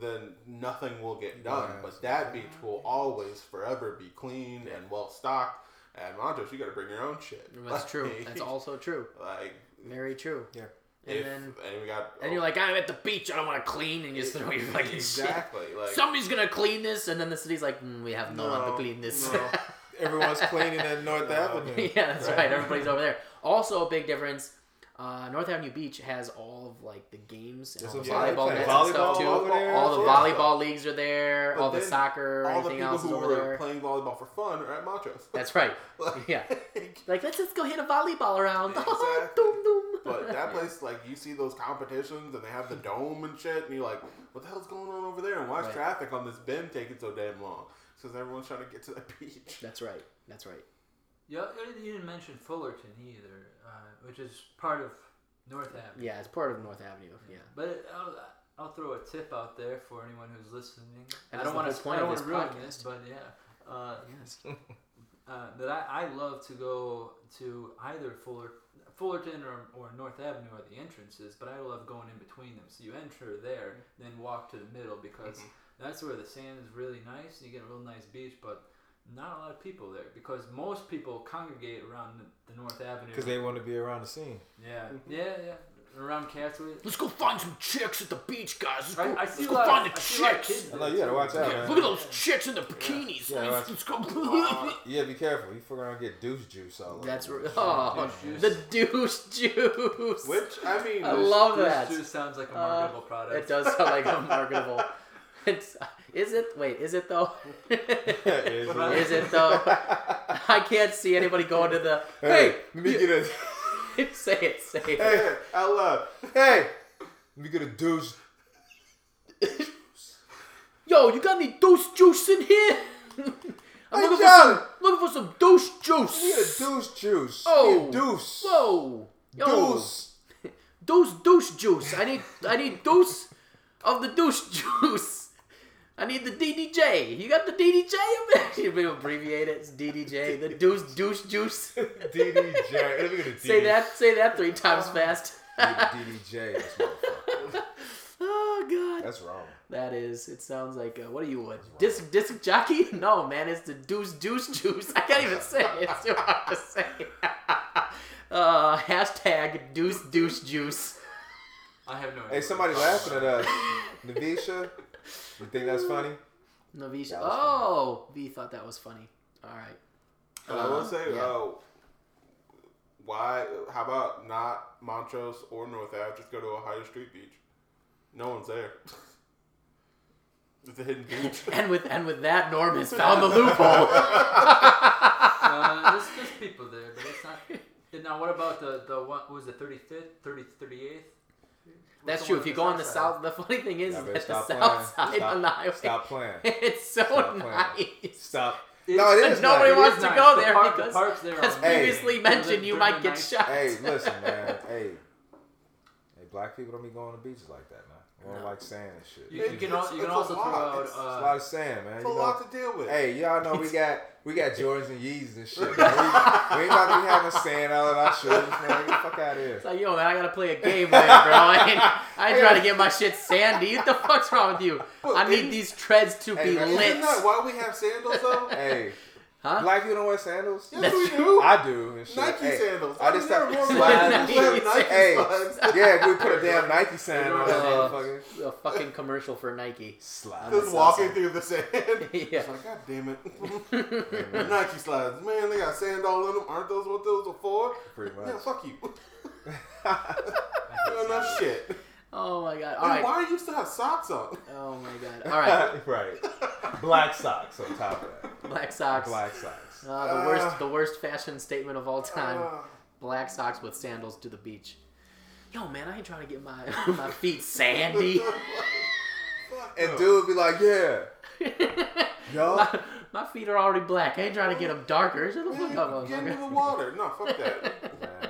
then nothing will get done. Yes. But that beach will always forever be clean and well stocked. And Montrose, you got to bring your own shit. That's true. That's also true. [laughs] Like, Very true. Yeah. And if, then and we got and you're like, I'm at the beach. I don't want to clean, and you just throw your fucking shit. exactly like Somebody's gonna clean this, and then the city's like, mm, we have no, one to clean this. no. [laughs] Everyone's cleaning at North [laughs] Avenue. yeah, that's right. Everybody's over there. Also, a big difference. Uh, North Avenue Beach has all of like the games and all the some volleyball volleyball nets and stuff too. All the volleyball leagues are there. But all the soccer, all the everything people else is who over were there. playing volleyball for fun are at Montrose. That's right. [laughs] Like- Yeah. [laughs] Like let's just go hit a volleyball around. [laughs] Exactly. doom, doom. But that place, like, you see those competitions and they have the dome and shit, and you're like, what the hell's going on over there? And why is Right. traffic on this bend taking so damn long? Because everyone's trying to get to the beach. That's right. That's right. Yeah, you didn't mention Fullerton either, uh, which is part of North Avenue. Yeah, it's part of North Avenue. Yeah. But I'll, I'll throw a tip out there for anyone who's listening. And I don't want to. point I want to this ruin podcast. this, but yeah. Uh, Yes. [laughs] [laughs] uh, that I, I love to go to either Fuller, Fullerton or, or North Avenue are the entrances, but I love going in between them. So you enter there, then walk to the middle because that's where the sand is really nice. And you get a real nice beach, but not a lot of people there because most people congregate around the, the North Avenue. Because they want to be around the scene. yeah, yeah, yeah, around Catwick. Let's go find some chicks at the beach, guys. Let's go, I, I let's a go lot find of, the I see a lot of chicks. I know, you gotta watch out, Yeah, man. look at those chicks in the bikinis. Yeah, let's, let's go. [laughs] Yeah, be careful. You fucking gonna get deuce juice all over. That's you. right. Oh, Juice. the douche juice. Which, I mean, I this- love This that. just sounds like a Uh, marketable product. It does sound like a marketable. It's, is it? Wait, is it though? [laughs] Is it? is it though? [laughs] I can't see anybody going to the. Hey, let me get a. [laughs] say it. Say it. Hey, out loud. Hey, let me get a deuce. Yo, you got any douche juice in here? I'm Hey, looking, for some, looking for some douche juice. Let me get a deuce juice. Oh. Give a deuce. Whoa. Yo. Deuce. Douche douche juice. I need I need deuce of the douche juice. I need the DDJ. You got the DDJ up there? [laughs] You abbreviate it. It's DDJ. The douche douche juice. DDJ. Let me get a DDJ. Say that. Say that three times [laughs] fast. DDJ. [laughs] Oh god. That's wrong. That is. It sounds like uh, what are you a disc disc jockey? No man, it's the deuce deuce juice. I can't even say it. It's too hard to say. uh, hashtag deuce deuce juice. I have no idea. Hey, somebody laughing at us. Navisha, you think that's funny? Navisha. That was Oh, V thought that was funny. All right. And I will Uh, say, yeah. uh, why? How about not Montrose or North Ave? Just go to Ohio Street Beach. No one's there. [laughs] it's a hidden beach. [laughs] And with and with that, Norm has [laughs] found the loophole. Uh, there's, there's people there, but it's not. and Now, what about the the one? what Was it 35th, 30, 38th? That's true. If you go on the south, the funny thing is Yeah, that the south playing. side Stop- on the highway, Stop playing. [laughs] it's so Stop playing. nice. Stop. It's- No, it But is nobody nice. Wants is to nice. go The there park- the because, park's there as on- Hey. previously mentioned, you might get night. shot. Hey, listen, man. [laughs] Hey, hey, black people don't be going to beaches like that, man. We don't No. like sand and shit. You, It- you can, it's- al- you can it's a also throw lot. out. It's It's a Uh, lot of sand, man. It's You a know, lot to deal with. Hey, y'all know we got we got [laughs] Jordans and Yeezys and shit. Man. We, we ain't about to be having sand out of our shoes, man. Get the fuck out of here. It's like, yo, man, I gotta play a game later, bro. [laughs] I ain't, I ain't trying to get my shit sandy. What the fuck's wrong with you? I need these treads to Hey, be man, Isn't lit. why we have sandals though? Hey, Huh? black people don't wear sandals. yes, That's we true. do. I do. And shit. Nike hey, sandals. I just never start Nike. We have Nike Nike Hey, yeah, we put a damn Nike sign on that [laughs] Uh, motherfucker. a fucking commercial for Nike. Slide. Just walking awesome. through the sand. Yeah. [laughs] It's like, God damn it. [laughs] Nike slides. Man, they got sand all in them. Aren't those what those are for? Pretty much. Yeah, fuck you. You don't shit. Oh my god. All And right. why do you still have socks on? Oh my god. All right. [laughs] right. Black socks on top of that. Black socks. Black socks. Uh, the Ah. worst, the worst fashion statement of all time. Uh, Black socks with sandals to the beach. Yo, man, I ain't trying to get my [laughs] my feet sandy. [laughs] And dude would be like, yeah, yo. my, my feet are already black. I ain't trying to get them darker. Shut the fuck up, get into the water. No, fuck that.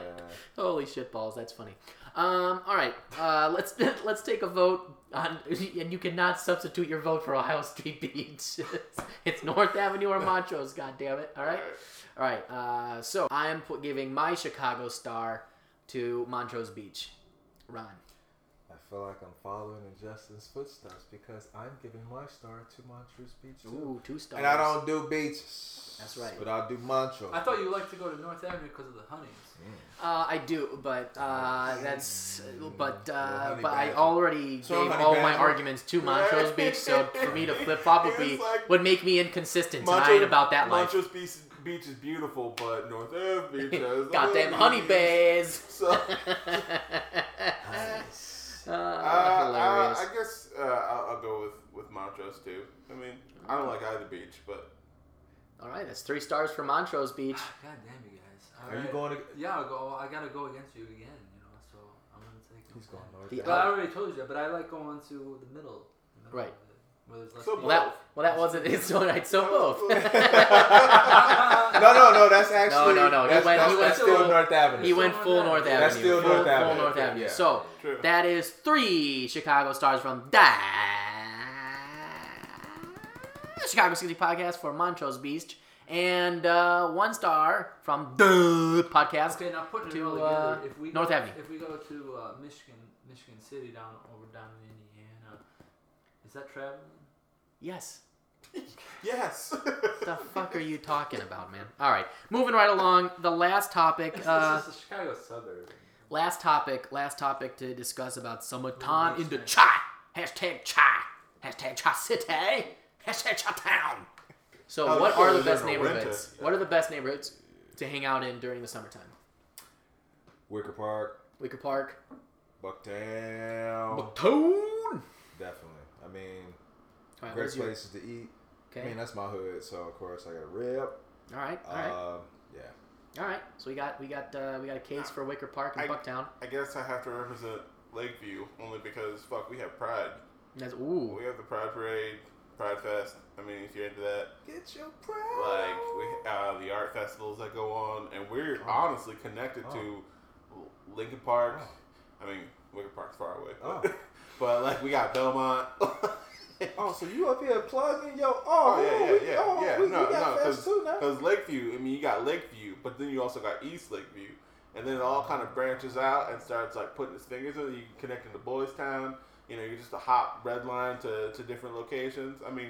Holy shit balls, that's funny. Um, all right, uh, let's [laughs] let's take a vote on, [laughs] and you cannot substitute your vote for Ohio Street [laughs] Beach. it's North Avenue or Montrose. God damn it! All right, all right. Uh, so I am giving my Chicago star to Montrose Beach. Ron. I feel like I'm following in Justin's footsteps because I'm giving my star to Montrose Beach too. Ooh, two stars. And I don't do beaches. That's right. But I'll do Montrose. I thought you liked to go to North Avenue because of the honeys. Uh, I do, but uh, that's but uh, honey but I already So gave honey all my arguments to Montrose Beach, so for me to [laughs] flip flop would be like- would make me inconsistent tonight Montrose- about that life. Montrose Beach, Beach is beautiful, but North Ave Beach [laughs] has Goddamn honey bays. So [laughs] Uh, uh, uh. I guess uh, I'll, I'll go with with Montrose too. I mean, I don't like either beach, but All right, that's three stars for Montrose Beach. God damn you guys. Are you going to? Yeah, I'll go. I gotta go against you again. You know, so I'm gonna take. He's going north. But I already told you that. But I like going to the middle. the middle Right. Of it, Where there's less So people. Well, that well that wasn't it. it's all right. So both. [laughs] no, no, no. That's actually no, no, he That's, went- that's, he went that's still full- North Avenue. he went full North Avenue. That's still full, North full Avenue. North Avenue. Yeah. So True. that is three Chicago stars from that Chicago City podcast for Montrose Beach, and uh, one star from the podcast. Okay, now putting to, it all together, uh, if we North go, Avenue. if we go to uh, Michigan, Michigan City down over down in Indiana, is that traveling? Yes. yes. What the fuck are you talking about, man? All right, moving right along. The last topic. Uh, this is a Chicago suburb. last topic. Last topic to discuss about summertime in the chai. Hashtag chai. Hashtag chai city. Hashtag chai town. So, Oh, what you are the best neighborhoods? winter. What are the best neighborhoods to hang out in during the summertime? Wicker Park, Wicker Park. Bucktown. Bucktown. Definitely. I mean, All right, great what's your- places to eat. I mean, that's my hood, so of course I got a rib. All right. All right. Um, yeah. All right. So we got we got uh, we got a case for Wicker Park and I- Bucktown. I guess I have to represent Lakeview only because fuck, we have Pride. That's ooh. We have the Pride Parade, Pride Fest. I mean, if you're into that, Get your pride. like we uh, the art festivals that go on, and we're Oh. honestly connected Oh. to Lincoln Park. I mean, Wicker Park's far away, Oh. but, [laughs] but like we got Belmont. [laughs] [laughs] Oh, so you up here plugging yo? Oh, Oh, yeah, we- yeah, yeah, oh, yeah. We, No, we got no, fest too now. Because Lakeview, I mean, you got Lakeview, but then you also got East Lakeview, and then it all kind of branches out and starts like putting its fingers in. You can connect into Boys Town. You know, you're just a hop red line to, to different locations. I mean,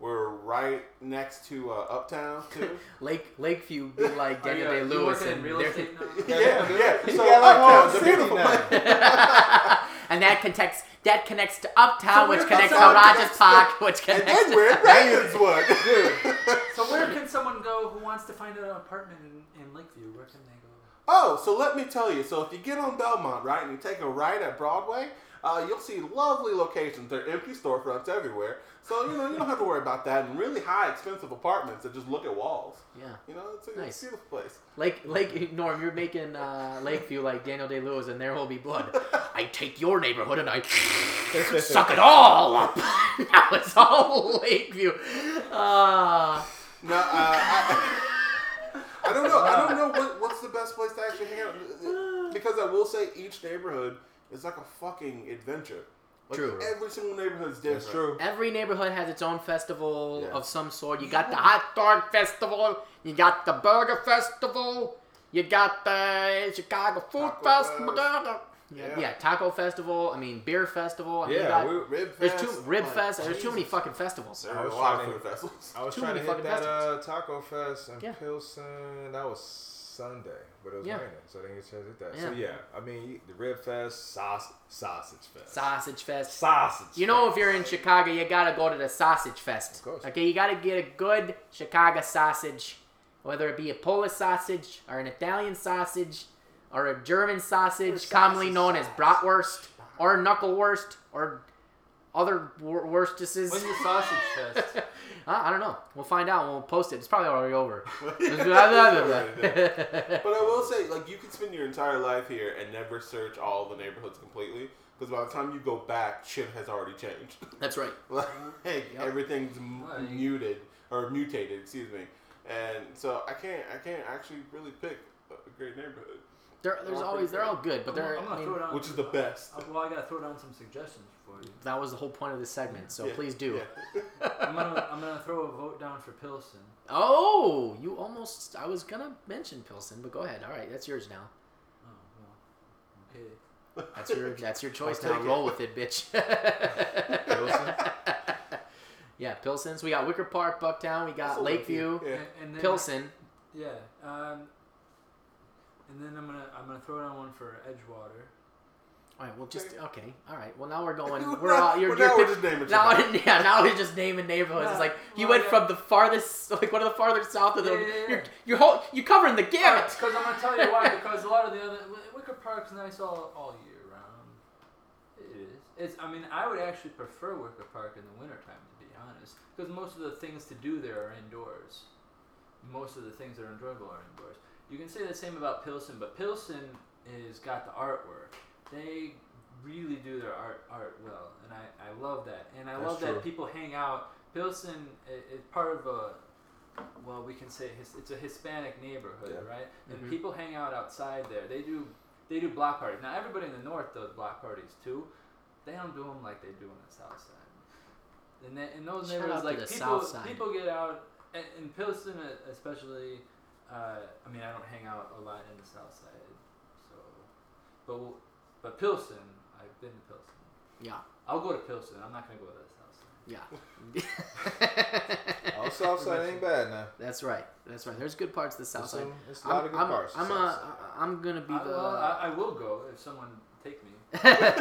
we're right next to uh, Uptown [laughs] too. Lake Lakeview be like Are Daniel you, Day you Lewis and real estate [laughs] now? yeah, yeah. So got like Uptown, whole the city beautiful now. and that connects that connects to Uptown, So which connects to Rogers Park, [laughs] which And connects then to we're. [laughs] So where can someone go who wants to find an apartment in, in Lakeview? Where can they go? Oh, so let me tell you. So if you get on Belmont, right, and you take a right at Broadway, uh, you'll see lovely locations. There are empty storefronts everywhere. So you know you don't have to worry about that. And really high, expensive apartments that just look at walls. Yeah. You know, it's a, Nice. beautiful place. Lake Lake Norm, you're making uh, Lakeview like Daniel Day Lewis and There Will Be Blood. I take your neighborhood and I [laughs] suck it all up. [laughs] now it's all Lakeview. Uh, No, uh, I, I don't know. I don't know what, what's the best place to actually hang out because I will say each neighborhood is like a fucking adventure. Like True. Every single neighborhood is different. That's true. every neighborhood has its own festival Yeah. of some sort. You got the hot dog festival, you got the burger festival, you got the Chicago Food Taco Festival. Fest. Yeah, Yeah. yeah, taco festival. I mean, beer festival. I mean, Yeah, got- we, Rib there's too rib like, fest. There's too many fucking festivals. There I are was a lot of trying to- food festivals. I was Too trying to many hit fucking that festivals. uh, Taco Fest in Yeah. Pilsen. That was Sunday, but it was Yeah. raining, so I didn't get a chance to hit that. So Yeah. yeah, I mean the Rib Fest, sausage, sausage fest, Sausage fest. sausage. You know, fest. if you're in Chicago, you gotta go to the sausage fest. Of course. Okay, you gotta get a good Chicago sausage, whether it be a Polish sausage or an Italian sausage or a German sausage, Or commonly sausage known as bratwurst or knucklewurst or other wor- worstuses. When's the sausage fest? [laughs] Uh, I don't know. We'll find out. and We'll post it. It's probably already over. [laughs] [laughs] But I will say, like, you can spend your entire life here and never search all the neighborhoods completely. Because by the time you go back, shit has already changed. [laughs] That's right. like, Yep. everything's m- Well, you- muted or mutated, excuse me. And so I can't, I can't actually really pick a a great neighborhood. There, there's All always they're all good, but I'm, they're. I'm gonna mean, throw down. Which is the best. Uh, well, I gotta throw down some suggestions for you. that was the whole point of this segment, so Yeah, please do. yeah. I'm gonna I'm gonna throw a vote down for Pilsen. Oh, you almost. I was gonna mention Pilsen, but go ahead. All right, that's yours now. Oh well, okay. That's your that's your [laughs] choice I'll now. take it. Roll with it, bitch. [laughs] Pilsen? [laughs] yeah, Pilsen. So we got Wicker Park, Bucktown. We got That's a Lakeview, Yeah. And, and then Pilsen. Yeah. Um, and then I'm gonna I'm gonna throw down one for Edgewater. All right, well, just Okay. All right. Well, now we're going. [laughs] We're all. You're, we're you're now we're just naming now, [laughs] yeah, now we're just naming neighborhoods. It's like you well, went yeah. from the farthest, like one of the farthest south of the. Yeah, yeah, yeah. You're you're whole, you covering the gamut. Because I'm gonna tell you why. [laughs] Because a lot of the other Wicker Park's nice all all year round. It is. It's. I mean, I would actually prefer Wicker Park in the wintertime, to be honest, because most of the things to do there are indoors. Most of the things that are enjoyable are indoors. You can say the same about Pilsen, but Pilsen is got the artwork. They really do their art art well, and I, I love that. And I That's love true. that people hang out. Pilsen is part of a well, we can say his, it's a Hispanic neighborhood, Yeah. right? And Mhm. people hang out outside there. They do they do block parties. Now everybody in the north does block parties too. They don't do them like they do on the south side. And then in those Shout neighborhoods, like people people get out and in Pilsen especially. Uh, I mean, I don't hang out a lot in the south side, so but w- but Pilsen, I've been to Pilsen. Yeah, I'll go to Pilsen. I'm not gonna go to the south side. yeah. [laughs] South Side ain't bad now. That's right. That's right. There's good parts of the south side. some- there's a lot I'm, of good I'm, parts. I'm, to a, Southside. I'm gonna be I, the. well, I, I will go if someone take me. [laughs] I'm not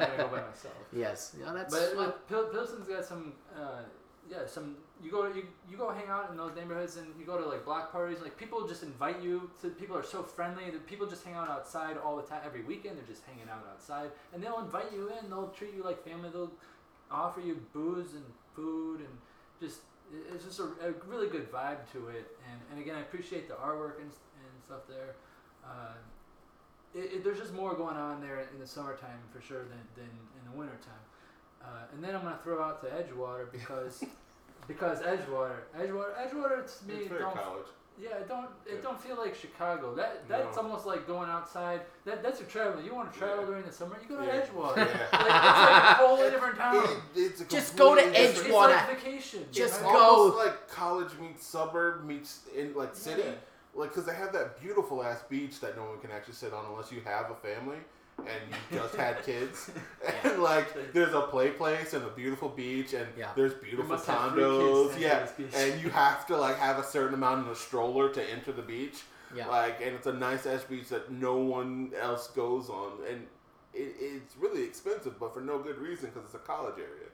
gonna go by myself. yes, yeah, that's. But well, with Pil- Pilsen's got some, uh, yeah, some. You go, you, you go hang out in those neighborhoods, and you go to like block parties. Like people just invite you. To, people are so friendly that people just hang out outside all the time. Every weekend, they're just hanging out outside, and they'll invite you in. They'll treat you like family. They'll offer you booze and food, and just it's just a, a really good vibe to it. And, and again, I appreciate the artwork and, and stuff there. Uh, it, it, there's just more going on there in the summertime for sure than, than in the wintertime. Uh, and then I'm gonna throw out to Edgewater because [laughs] because Edgewater, Edgewater, Edgewater to me It's very don't college. yeah it don't it Yeah. don't feel like Chicago. That that's No. almost like going outside. That that's your traveling. You want to travel Yeah. during the summer? You go to Yeah. Edgewater. Yeah. like, it's like a totally different town. It- it's a Just go to completely It's, Edgewater. like vacation. Just it's right? go. almost like college meets suburb meets in like city. Yeah. Like, cause they have that beautiful ass beach that no one can actually sit on unless you have a family and you just had [laughs] kids. [laughs] And like, there's a play place and a beautiful beach, and Yeah. there's beautiful must have three condos. Yeah, enter this beach. and you have to like have a certain amount in a stroller to enter the beach. yeah. Like, and it's a nice ass beach that no one else goes on, and it, it's really expensive, but for no good reason because it's a college area.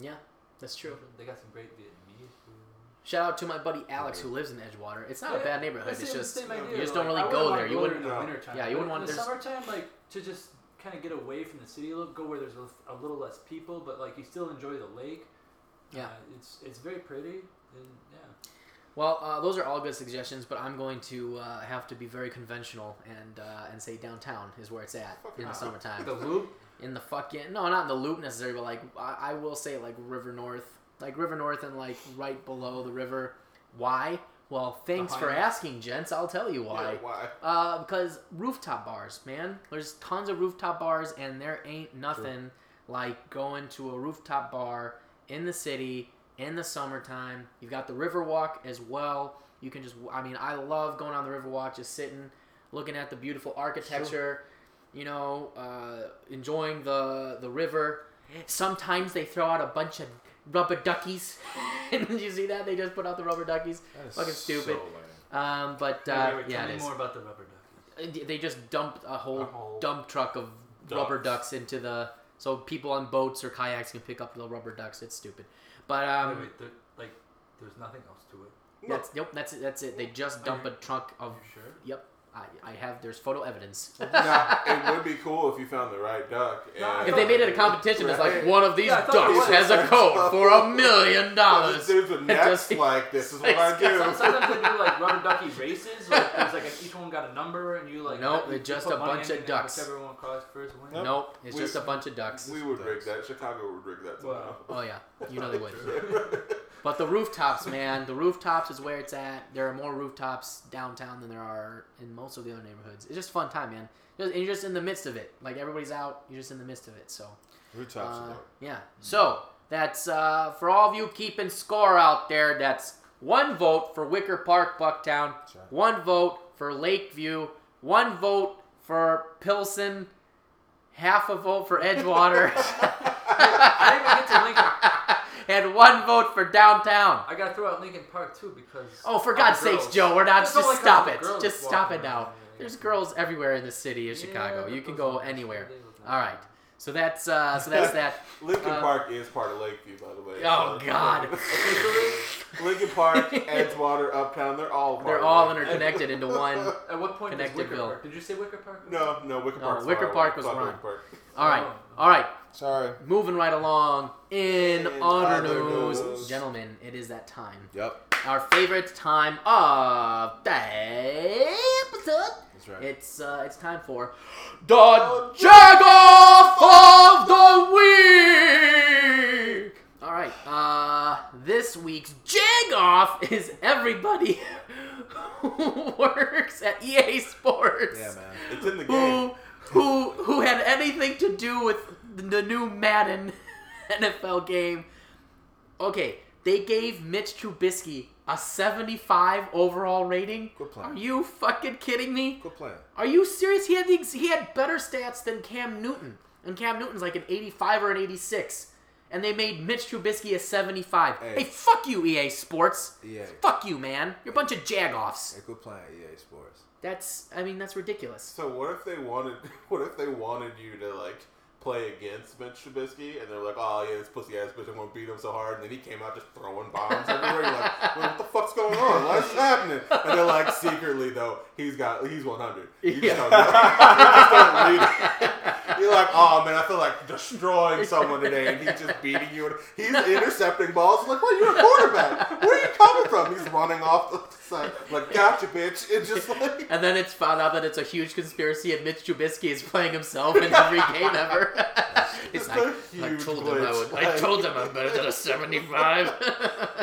yeah, that's true. They got some great Vietnamese. Shout out to my buddy Alex who lives in Edgewater. It's not a bad neighborhood. It's It's just you just don't really I go there. You wouldn't. there in the No. wintertime. Yeah, you wouldn't want- in the summertime, like to just kind of get away from the city a little, go where there's a, a little less people, but like you still enjoy the lake. Yeah. uh, it's it's very pretty, and yeah. Well, uh, those are all good suggestions, but I'm going to uh, have to be very conventional and uh, and say downtown is where it's at in the Fucking summertime. The loop. in the fucking no, not in the loop necessarily, but like I, I will say like River North, like River North, and like right below the river. Why? Well, thanks for asking, gents. I'll tell you why. Yeah, why? Uh, because rooftop bars, man. There's tons of rooftop bars, and there ain't nothing like going to a rooftop bar in the city in the summertime. You've got the Riverwalk as well. You can just, I mean, I love going on the Riverwalk, just sitting, looking at the beautiful architecture. You know, uh, enjoying the the river. Sometimes they throw out a bunch of rubber duckies. [laughs] Did you see that? They just put out the rubber duckies. That is fucking stupid. So. Um, but Wait, uh, wait, wait, yeah, tell it me is. more about the rubber duckies. Uh, They just dumped a whole, A whole dump truck of ducks. rubber ducks into the so people on boats or kayaks can pick up the rubber ducks. It's stupid, but um, wait, wait, there, like there's nothing else to it. that's yep, that's it. That's it. They just dump you- a trunk Are of you sure? yep. I, I have there's photo evidence. [laughs] now, it would be cool if you found the right duck. And- if they made it a competition, it's like one of these Yeah, I thought it ducks has a [laughs] code for a million dollars. There's a [laughs] It next like this is what I do. Sometimes they do like rubber ducky races. Like there's like a, each one got a number, and you like. Nope, you- they're you just a bunch of ducks. Whichever one first wins. Nope. Nope, it's We- just a bunch of ducks. We would rig that. Chicago would rig that somehow. Oh yeah, you know they would. But the rooftops, man, the rooftops is where it's at. There are more rooftops downtown than there are in most of the other neighborhoods. It's just a fun time, man. And you're just in the midst of it. Like everybody's out, you're just in the midst of it. So, Rooftops. uh, yeah. So that's uh, for all of you keeping score out there. That's one vote for Wicker Park, Bucktown. Right. One vote for Lakeview. One vote for Pilsen. Half a vote for Edgewater. [laughs] I didn't get to Lincoln. And one vote for downtown. I gotta throw out Lincoln Park too because. Oh, for God's the sakes. Joe, we're not. Just Just, like stop it. Just stop it now. Yeah, yeah, There's girls everywhere in the city of Chicago. but You can go anywhere. they look nice. All right. So that's uh, so that's that. [laughs] Lincoln Uh, Park is part of Lakeview, by the way. Oh So- God, [laughs] Lincoln Park, Edgewater, Uptown, they're all part they're of all Lakeview. interconnected into [laughs] one. At what point Connected Wicker Bill. Park? Did you say Wicker Park? No, no, Wicker No, Park's Wicker Park was Fuck wrong. All right, Oh. all right. Sorry. Moving right along in, In other news, news. gentlemen, it is that time. Yep. Our favorite time of the episode. That's right. It's uh, it's time for the Jag Off of the Week. All right. Uh, this week's Jag Off is everybody who [laughs] works at EA Sports. yeah, man. It's in the game. Who who who had anything to do with the new Madden [laughs] NFL game? Okay, they gave Mitch Trubisky a 75 overall rating. Good plan. Are you fucking kidding me? Good plan. Are you serious? He had the, he had better stats than Cam Newton, and Cam Newton's like an 85 or an 86, and they made Mitch Trubisky a 75. Hey, Hey. fuck you, EA Sports. EA. Fuck you, man. You're a bunch of jagoffs. Hey, good plan, EA Sports. That's I mean that's ridiculous. So what if they wanted? [laughs] What if they wanted you to like play against Mitch Trubisky, and they're like, "Oh yeah, this pussy ass bitch, I'm gonna beat him so hard," and then he came out just throwing bombs everywhere. You're like, well, "What the fuck's going on? What's happening?" And they're like, secretly though, he's got he's 100. You just Yeah. don't know. you just don't read it. You're like, "Oh man, I feel like destroying someone today," and he's just beating you. And he's intercepting balls. I'm like, "What? You're a quarterback. Where are you coming from?" He's running off the side. Like, gotcha, bitch. It's just like. [laughs] And then it's found out that it's a huge conspiracy, and Mitch Trubisky is playing himself in every [laughs] game ever. He's Just like, a I huge told him I glitch. would. I told him I'm better than a 75. [laughs]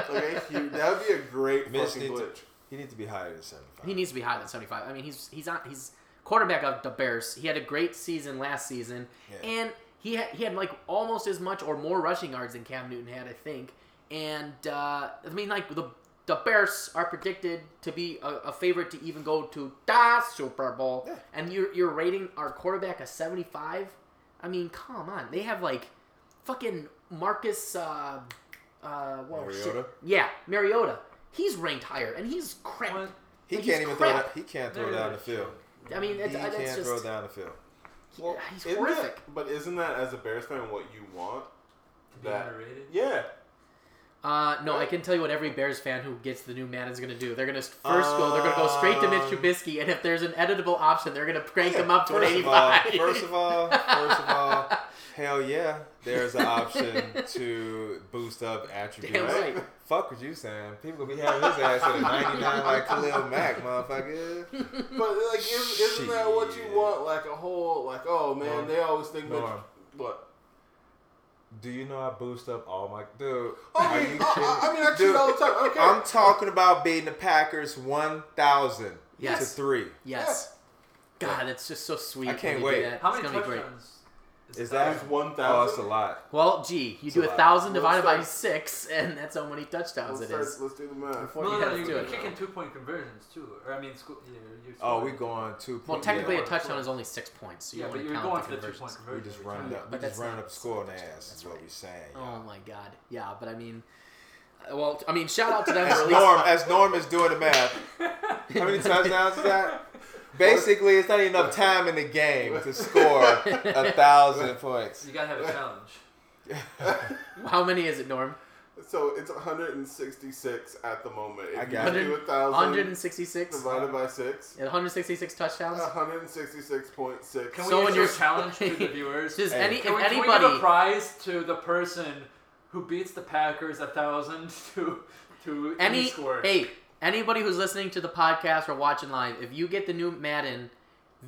Okay, huge. That would be a great Mitch fucking needs to- He needs to be higher than 75. he needs to be higher than 75. I mean, he's he's on he's quarterback of the Bears. He had a great season last season, Yeah. and he had he had like almost as much or more rushing yards than Cam Newton had, I think. And uh, I mean, like the the Bears are predicted to be a, a favorite to even go to the Super Bowl, Yeah. and you're you're rating our quarterback a 75. I mean, come on, they have like fucking Marcus. Uh, uh, well, shit. Mariota? Yeah, Mariota. He's ranked higher, and he's crap. What? He and can't even crap. throw. That, he can't throw down the field. I mean, He it's, can't just throw down the field. Well, he's horrific. that- but isn't that as a Bears fan what you want? Be That underrated? yeah. Uh, no, I can tell you what every Bears fan who gets the new man is gonna do. They're gonna first go. They're gonna go straight to Mitch Um, Trubisky, and if there's an editable option, they're gonna crank Yeah, him up to an first of all- 85. First of all, first of all, [laughs] hell yeah, there's an option to boost up attributes. Damn right. Fuck what you saying. People gonna be having his ass at a 99 [laughs] like Khalil Mack, motherfucker. But like, is, isn't that what you want? Like a whole like, oh man, Norm. they always think Mitch. What? Do you know I boost up all my dude? I are mean, you I, kidding? I, I mean, I cheat Dude, all the time. I don't care. I'm talking about beating the Packers 1,000 to three. yes. God, it's just so sweet. I can't when you do wait. that. How it's many gonna be great. touchdowns? Is that? that? It's one Oh, it's a thousand. lot. Well, gee, you It's do a a lot. thousand Let's divided by six, and that's how many touchdowns Let's, start, is. let's do the math. Before No, you no, have to you, do you're it. kicking two point conversions too. Or I mean, sco- you're, you're Oh, we scoring. going two. Well, point- technically, yeah. a touchdown is only six points, so you Yeah, want but to you're count going the for the two point conversions. We conversion. just every running up. We But just that's running not- up the score on their that's ass. Is right. what we're saying. Oh y'all. my god, yeah, but I mean, uh, well, I mean, shout out to them for As at least. Norm, as Norm is doing the math, [laughs] how many touchdowns is that? Basically, it's not enough time in the game to score a [laughs] thousand points. You gotta have a challenge. [laughs] How many is it, Norm? So it's 166 at the moment. If I you got do a thousand 166. divided by six, 166 touchdowns. 166.6. Can So we when issue you're- challenge to the [laughs] viewers? Just Hey. any Can if we, can we give a prize to the person who beats the Packers a thousand to to any score? hey anybody who's listening to the podcast or watching live, if you get the new Madden,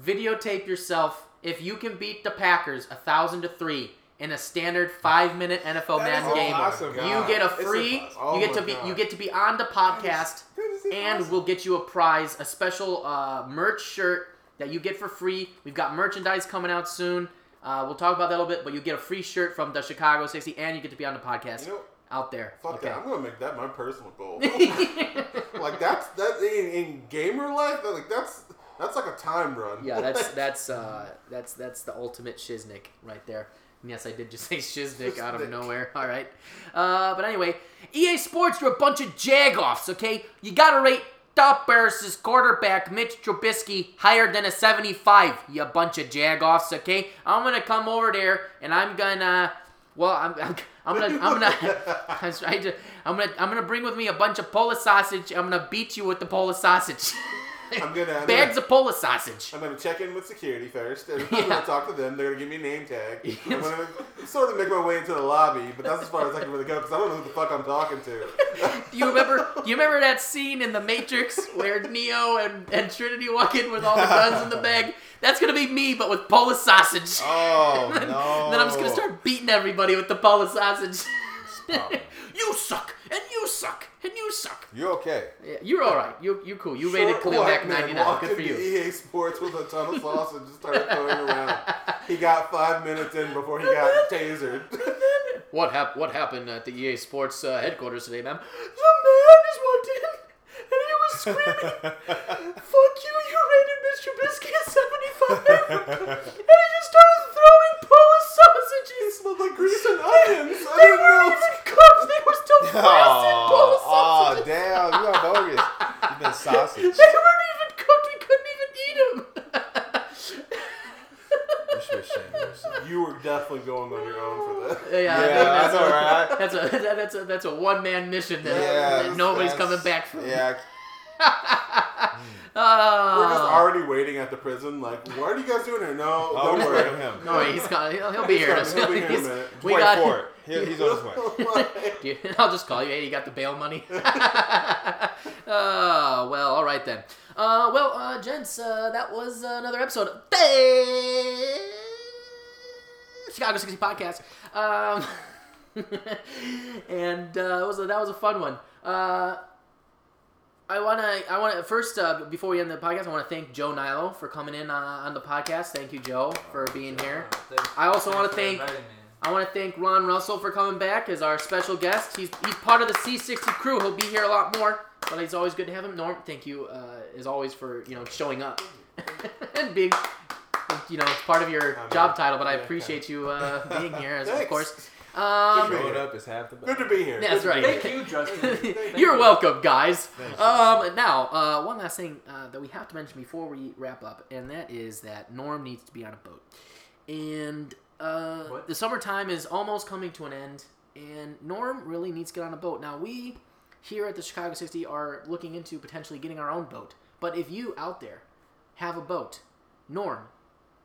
videotape yourself. If you can beat the Packers a thousand to three, in a standard five minute NFL That Madden game. awesome. You get a free. Oh you get to be. God. You get to be on the podcast, That is and impossible. we'll get you a prize, a special uh, merch shirt that you get for free. We've got merchandise coming out soon. Uh, we'll talk about that a little bit, but you get a free shirt from the Chicago 60, and you get to be on the podcast You know, out there. fuck okay. that. I'm gonna make that my personal goal. [laughs] like that's that in, in gamer life. Like that's that's like a time run. Yeah, that's that's uh, that's that's the ultimate shiznick right there. And yes, I did just say shiznick out of nowhere. All right, uh, but anyway, EA Sports, you're a bunch of jagoffs. Okay, you gotta rate top Bears' quarterback Mitch Trubisky higher than a 75. You bunch of jagoffs. Okay, I'm gonna come over there and I'm gonna. Well, I'm, I'm, I'm gonna, I'm gonna, [laughs] I'm to, I'm gonna, I'm gonna bring with me a bunch of Polish sausage. I'm gonna beat you with the Polish sausage. [laughs] [laughs] I'm gonna bags of Polish sausage. I'm gonna check in with security first, and I'm gonna talk to them. They're gonna give me a name tag. [laughs] I'm gonna sort of make my way into the lobby, but that's as far as I can really go because I don't know who the fuck I'm talking to. [laughs] Do you remember? Do you remember that scene in The Matrix where Neo and, and Trinity walk in with all the guns in the bag? That's gonna be me, but with Polish sausage. Oh then, no! then I'm just gonna start beating everybody with the Polish sausage. Problem. [laughs] you suck, and you suck, and you suck. You're okay? Yeah, you're all right. You you're cool. You rated Short Mack man 99. walked Good for you. EA Sports with a ton of sauce and just started throwing around. He got five minutes in before he got tasered. [laughs] What hap- What happened at the EA Sports uh, headquarters today, ma'am? The man just walked in and he was screaming, [laughs] "Fuck you! You rated Mr. At 75," and he just started throwing Polish sausages. smelled like grease and onions. I They didn't weren't know. even cooked. They were still [laughs] frosted Polish Oh, oh sausages. damn! You are bogus. You've been [laughs] sausage. They weren't even cooked. We couldn't even eat them. You should shame yourself. You were definitely going on your own for that. [laughs] Yeah, Yeah, I think that's a- all right. That's a that's a that's a one man mission that, Yeah, that nobody's coming back from. Yeah, Oh. We're just already waiting at the prison. Like, what are you guys doing here? No, Oh, don't worry. waiting him. No, he's got. He'll, he'll be here. in a- He'll be here in a minute. We Wait got. for it. He, he's on his way. [laughs] Do you- I'll just call you. Hey, you got the bail money? [laughs] oh well, all right then. Uh, well, uh, gents, uh, that was another episode of the Chicago 60 podcast. Um, [laughs] and uh, it was a, that was a fun one. Uh, I wanna, I wanna first uh, before we end the podcast, I want to thank Joe Nilo for coming in uh, on the podcast. Thank you, Joe, for being here. I also wanna thank- I want to thank Ron Russell for coming back as our special guest. He's he's part of the C60 crew. He'll be here a lot more, but it's always good to have him. Norm, thank you uh, as always for you know showing up [laughs] and being you know part of your I'm job title. But I appreciate you uh, being here, as, of course. Um, Good Showing up is half the Good to be here. That's Good right. Thank you, Justin. [laughs] Thank You're you. welcome, guys. Thanks. Um, now, uh, one last thing uh, that we have to mention before we wrap up, and that is that Norm needs to be on a boat. And uh, What? the summertime is almost coming to an end, and Norm really needs to get on a boat. Now, we here at the Chicago 60 are looking into potentially getting our own boat. But if you out there have a boat, Norm,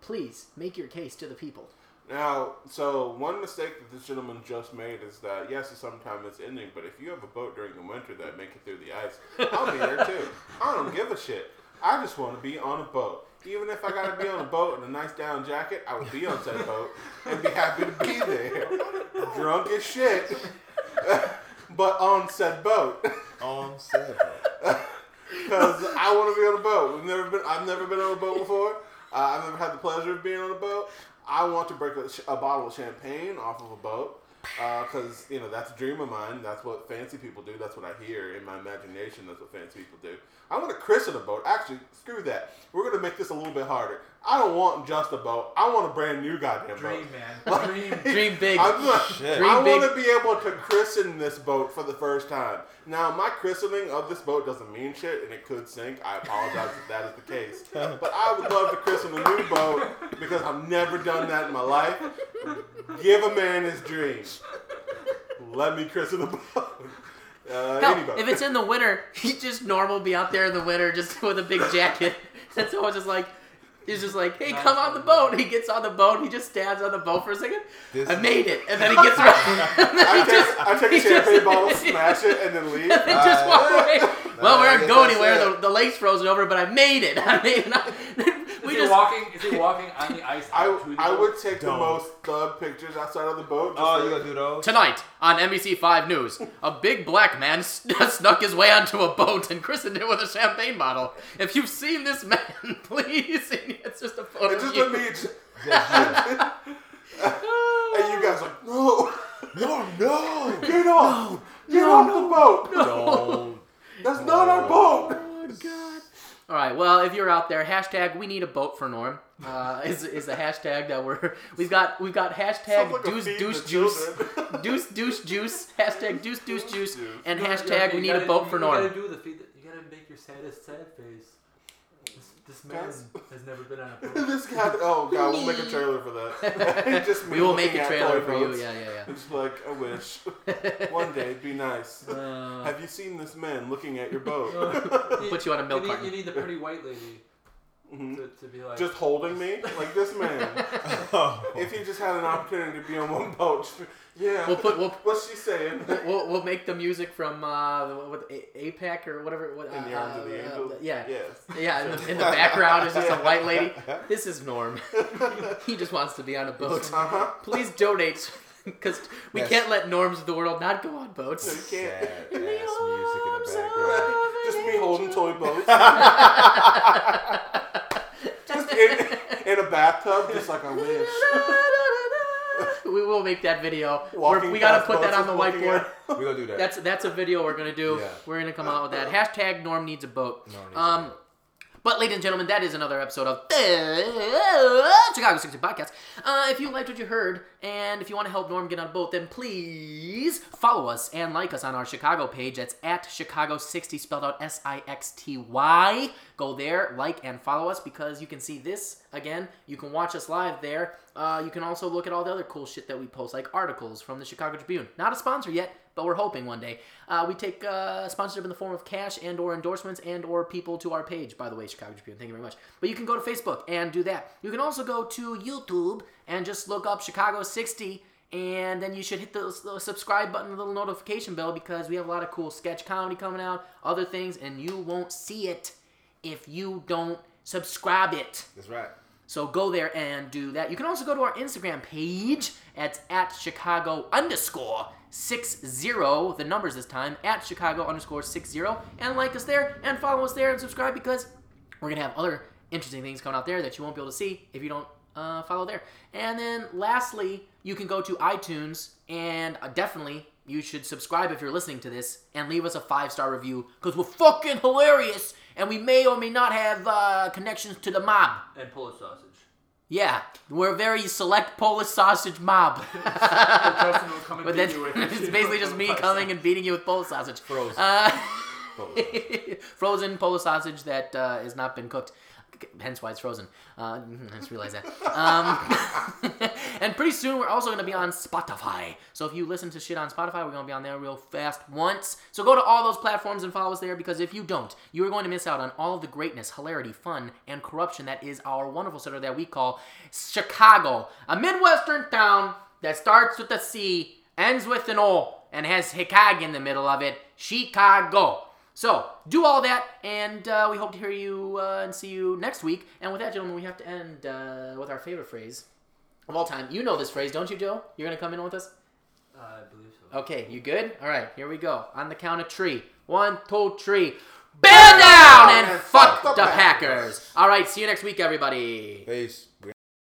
please make your case to the people. Now, so one mistake that this gentleman just made is that yes, sometime it's ending, but if you have a boat during the winter that make it through the ice, I'll be there too. I don't give a shit. I just want to be on a boat. Even if I gotta be on a boat in a nice down jacket, I would be on said boat and be happy to be there, drunk as shit, [laughs] but on said boat. On said boat. [laughs] Because I want to be on a boat. We've never been. I've never been on a boat before. Uh, I've never had the pleasure of being on a boat. I want to break a, a bottle of champagne off of a boat. Uh, because you know that's a dream of mine. That's what fancy people do. That's what I hear in my imagination. That's what fancy people do. I want to christen a boat. Actually, screw that. We're gonna make this a little bit harder. I don't want just a boat. I want a brand new goddamn boat. Dream, boat. man. [laughs] Dream. Dream big. I'm not, Shit. Dream I want to be able to christen this boat for the first time. Now, my christening of this boat doesn't mean shit, and it could sink. I apologize if that is the case. But I would love to christen a new boat because I've never done that in my life. Give a man his dream. Let me christen a boat. [laughs] Uh, Hell, any boat. if it's in the winter, [laughs] he just normal be out there in the winter just with a big jacket. That's always just like he's just like, hey, come on the boat. He gets on the boat. He just stands on the boat for a second. This I made it, and then he [laughs] gets right. [laughs] and then I he take, just, I take a champagne just- bottle, [laughs] smash it, and then leave. and then just walk Uh, away. Well, we I aren't guess going anywhere. The, the lake's frozen over, but I made it. I made it. We he just walking? Is he walking on the ice? I, the I would take the Don't. most thug pictures outside of the boat. Oh, you gonna do those? tonight on NBC Five News. A big black man [laughs] snuck his way onto a boat and christened it with a champagne bottle. If you've seen this man, [laughs] please, it's just a photo It's of just you. a me. And you guys like, no, no, no. [laughs] get off, get off the boat. Don't. That's not our boat. Oh God! All right. Well, if you're out there, hashtag we need a boat for Norm. Uh, is is the hashtag that we're we've got we've got hashtag like deuce deuce juice deuce deuce juice hashtag deuce deuce juice Juice. and You know, hashtag we need gotta- a boat for you Norm. gotta do the feed. You gotta make your saddest sad face. This, this man Guys. has never been on a [laughs] boat. this guy. Oh god, we'll make a trailer for that. [laughs] just We will make a trailer toy for you. boats. Yeah, yeah, It's like I wish [laughs] one day it'd be nice. Uh, Have you seen this man looking at your boat? Put you on a milk you need, carton. you need the pretty white lady Mhm. to, to be like. Just holding me like this man. Oh. [laughs] If he just had an opportunity to be on one boat, yeah. We'll put we'll, [laughs] What's she saying? [laughs] we'll we'll make the music from uh what A- APAC or whatever. What, In the uh, arms of the uh, angel. yeah. Yes. Yeah, in the, in the background is just a white lady. This is Norm. he just wants to be on a boat. Uh huh. Please donate, because we Yes. can't let norms of the world not go on boats. You can't. Sad ass music in the background. Just me holding toy boats. Just in, [laughs] in a bathtub, just like I wish. [laughs] we will make that video. We're, Walking we gotta put that on the whiteboard. at- [laughs] We gonna do that. That's that's a video we're gonna do. Yeah. We're gonna come out with that hashtag. Norm needs a boat. Norm needs a um, boat. But ladies and gentlemen, that is another episode of the Chicago 60 Podcast. Uh, if you liked what you heard, and if you want to help Norm get on a boat, then please follow us and like us on our Chicago page. That's at Chicago 60, spelled out S I X T Y. Go there, like, and follow us because you can see this again. You can watch us live there. Uh, you can also look at all the other cool shit that we post, like articles from the Chicago Tribune. Not a sponsor yet, but we're hoping one day. Uh, we take uh, sponsorship in the form of cash and or endorsements and or people to our page. By the way, Chicago Tribune. Thank you very much. But you can go to Facebook and do that. You can also go to YouTube and just look up Chicago 60 and then you should hit the, the subscribe button, the little notification bell, because we have a lot of cool sketch comedy coming out, other things, and you won't see it if you don't subscribe it. That's right. So go there and do that. You can also go to our Instagram page. It's at Chicago underscore six zero. The numbers this time at Chicago underscore six zero, and like us there and follow us there and subscribe because we're gonna have other interesting things coming out there that you won't be able to see if you don't uh, follow there. And then lastly, you can go to iTunes and uh, definitely you should subscribe if you're listening to this and leave us a five star review because we're fucking hilarious and we may or may not have uh, connections to the mob. and Polish sausage. Yeah, we're a very select Polish sausage mob. [laughs] Justin will come and but beat then you with it's [laughs] basically just me coming and beating you with Polish sausage. Frozen. Uh, Frozen. [laughs] frozen Polish sausage that uh, has not been cooked. Hence why it's frozen. Uh, I just realized that. Um, [laughs] and pretty soon we're also going to be on Spotify. So if you listen to shit on Spotify, we're going to be on there real fast once. So go to all those platforms and follow us there because if you don't, you are going to miss out on all of the greatness, hilarity, fun, and corruption that is our wonderful city that we call Chicago, a Midwestern town that starts with a C, ends with an O, and has Chicago in the middle of it. Chicago. So do all that, and uh, we hope to hear you uh, and see you next week. And with that, gentlemen, we have to end uh, with our favorite phrase of all time. You know this phrase, don't you, Joe? You're gonna come in with us. Uh, I believe so. Okay, you good? All right, here we go. On the count of three. One, two, three. Bear down and fuck the Packers. All right, see you next week, everybody. Peace.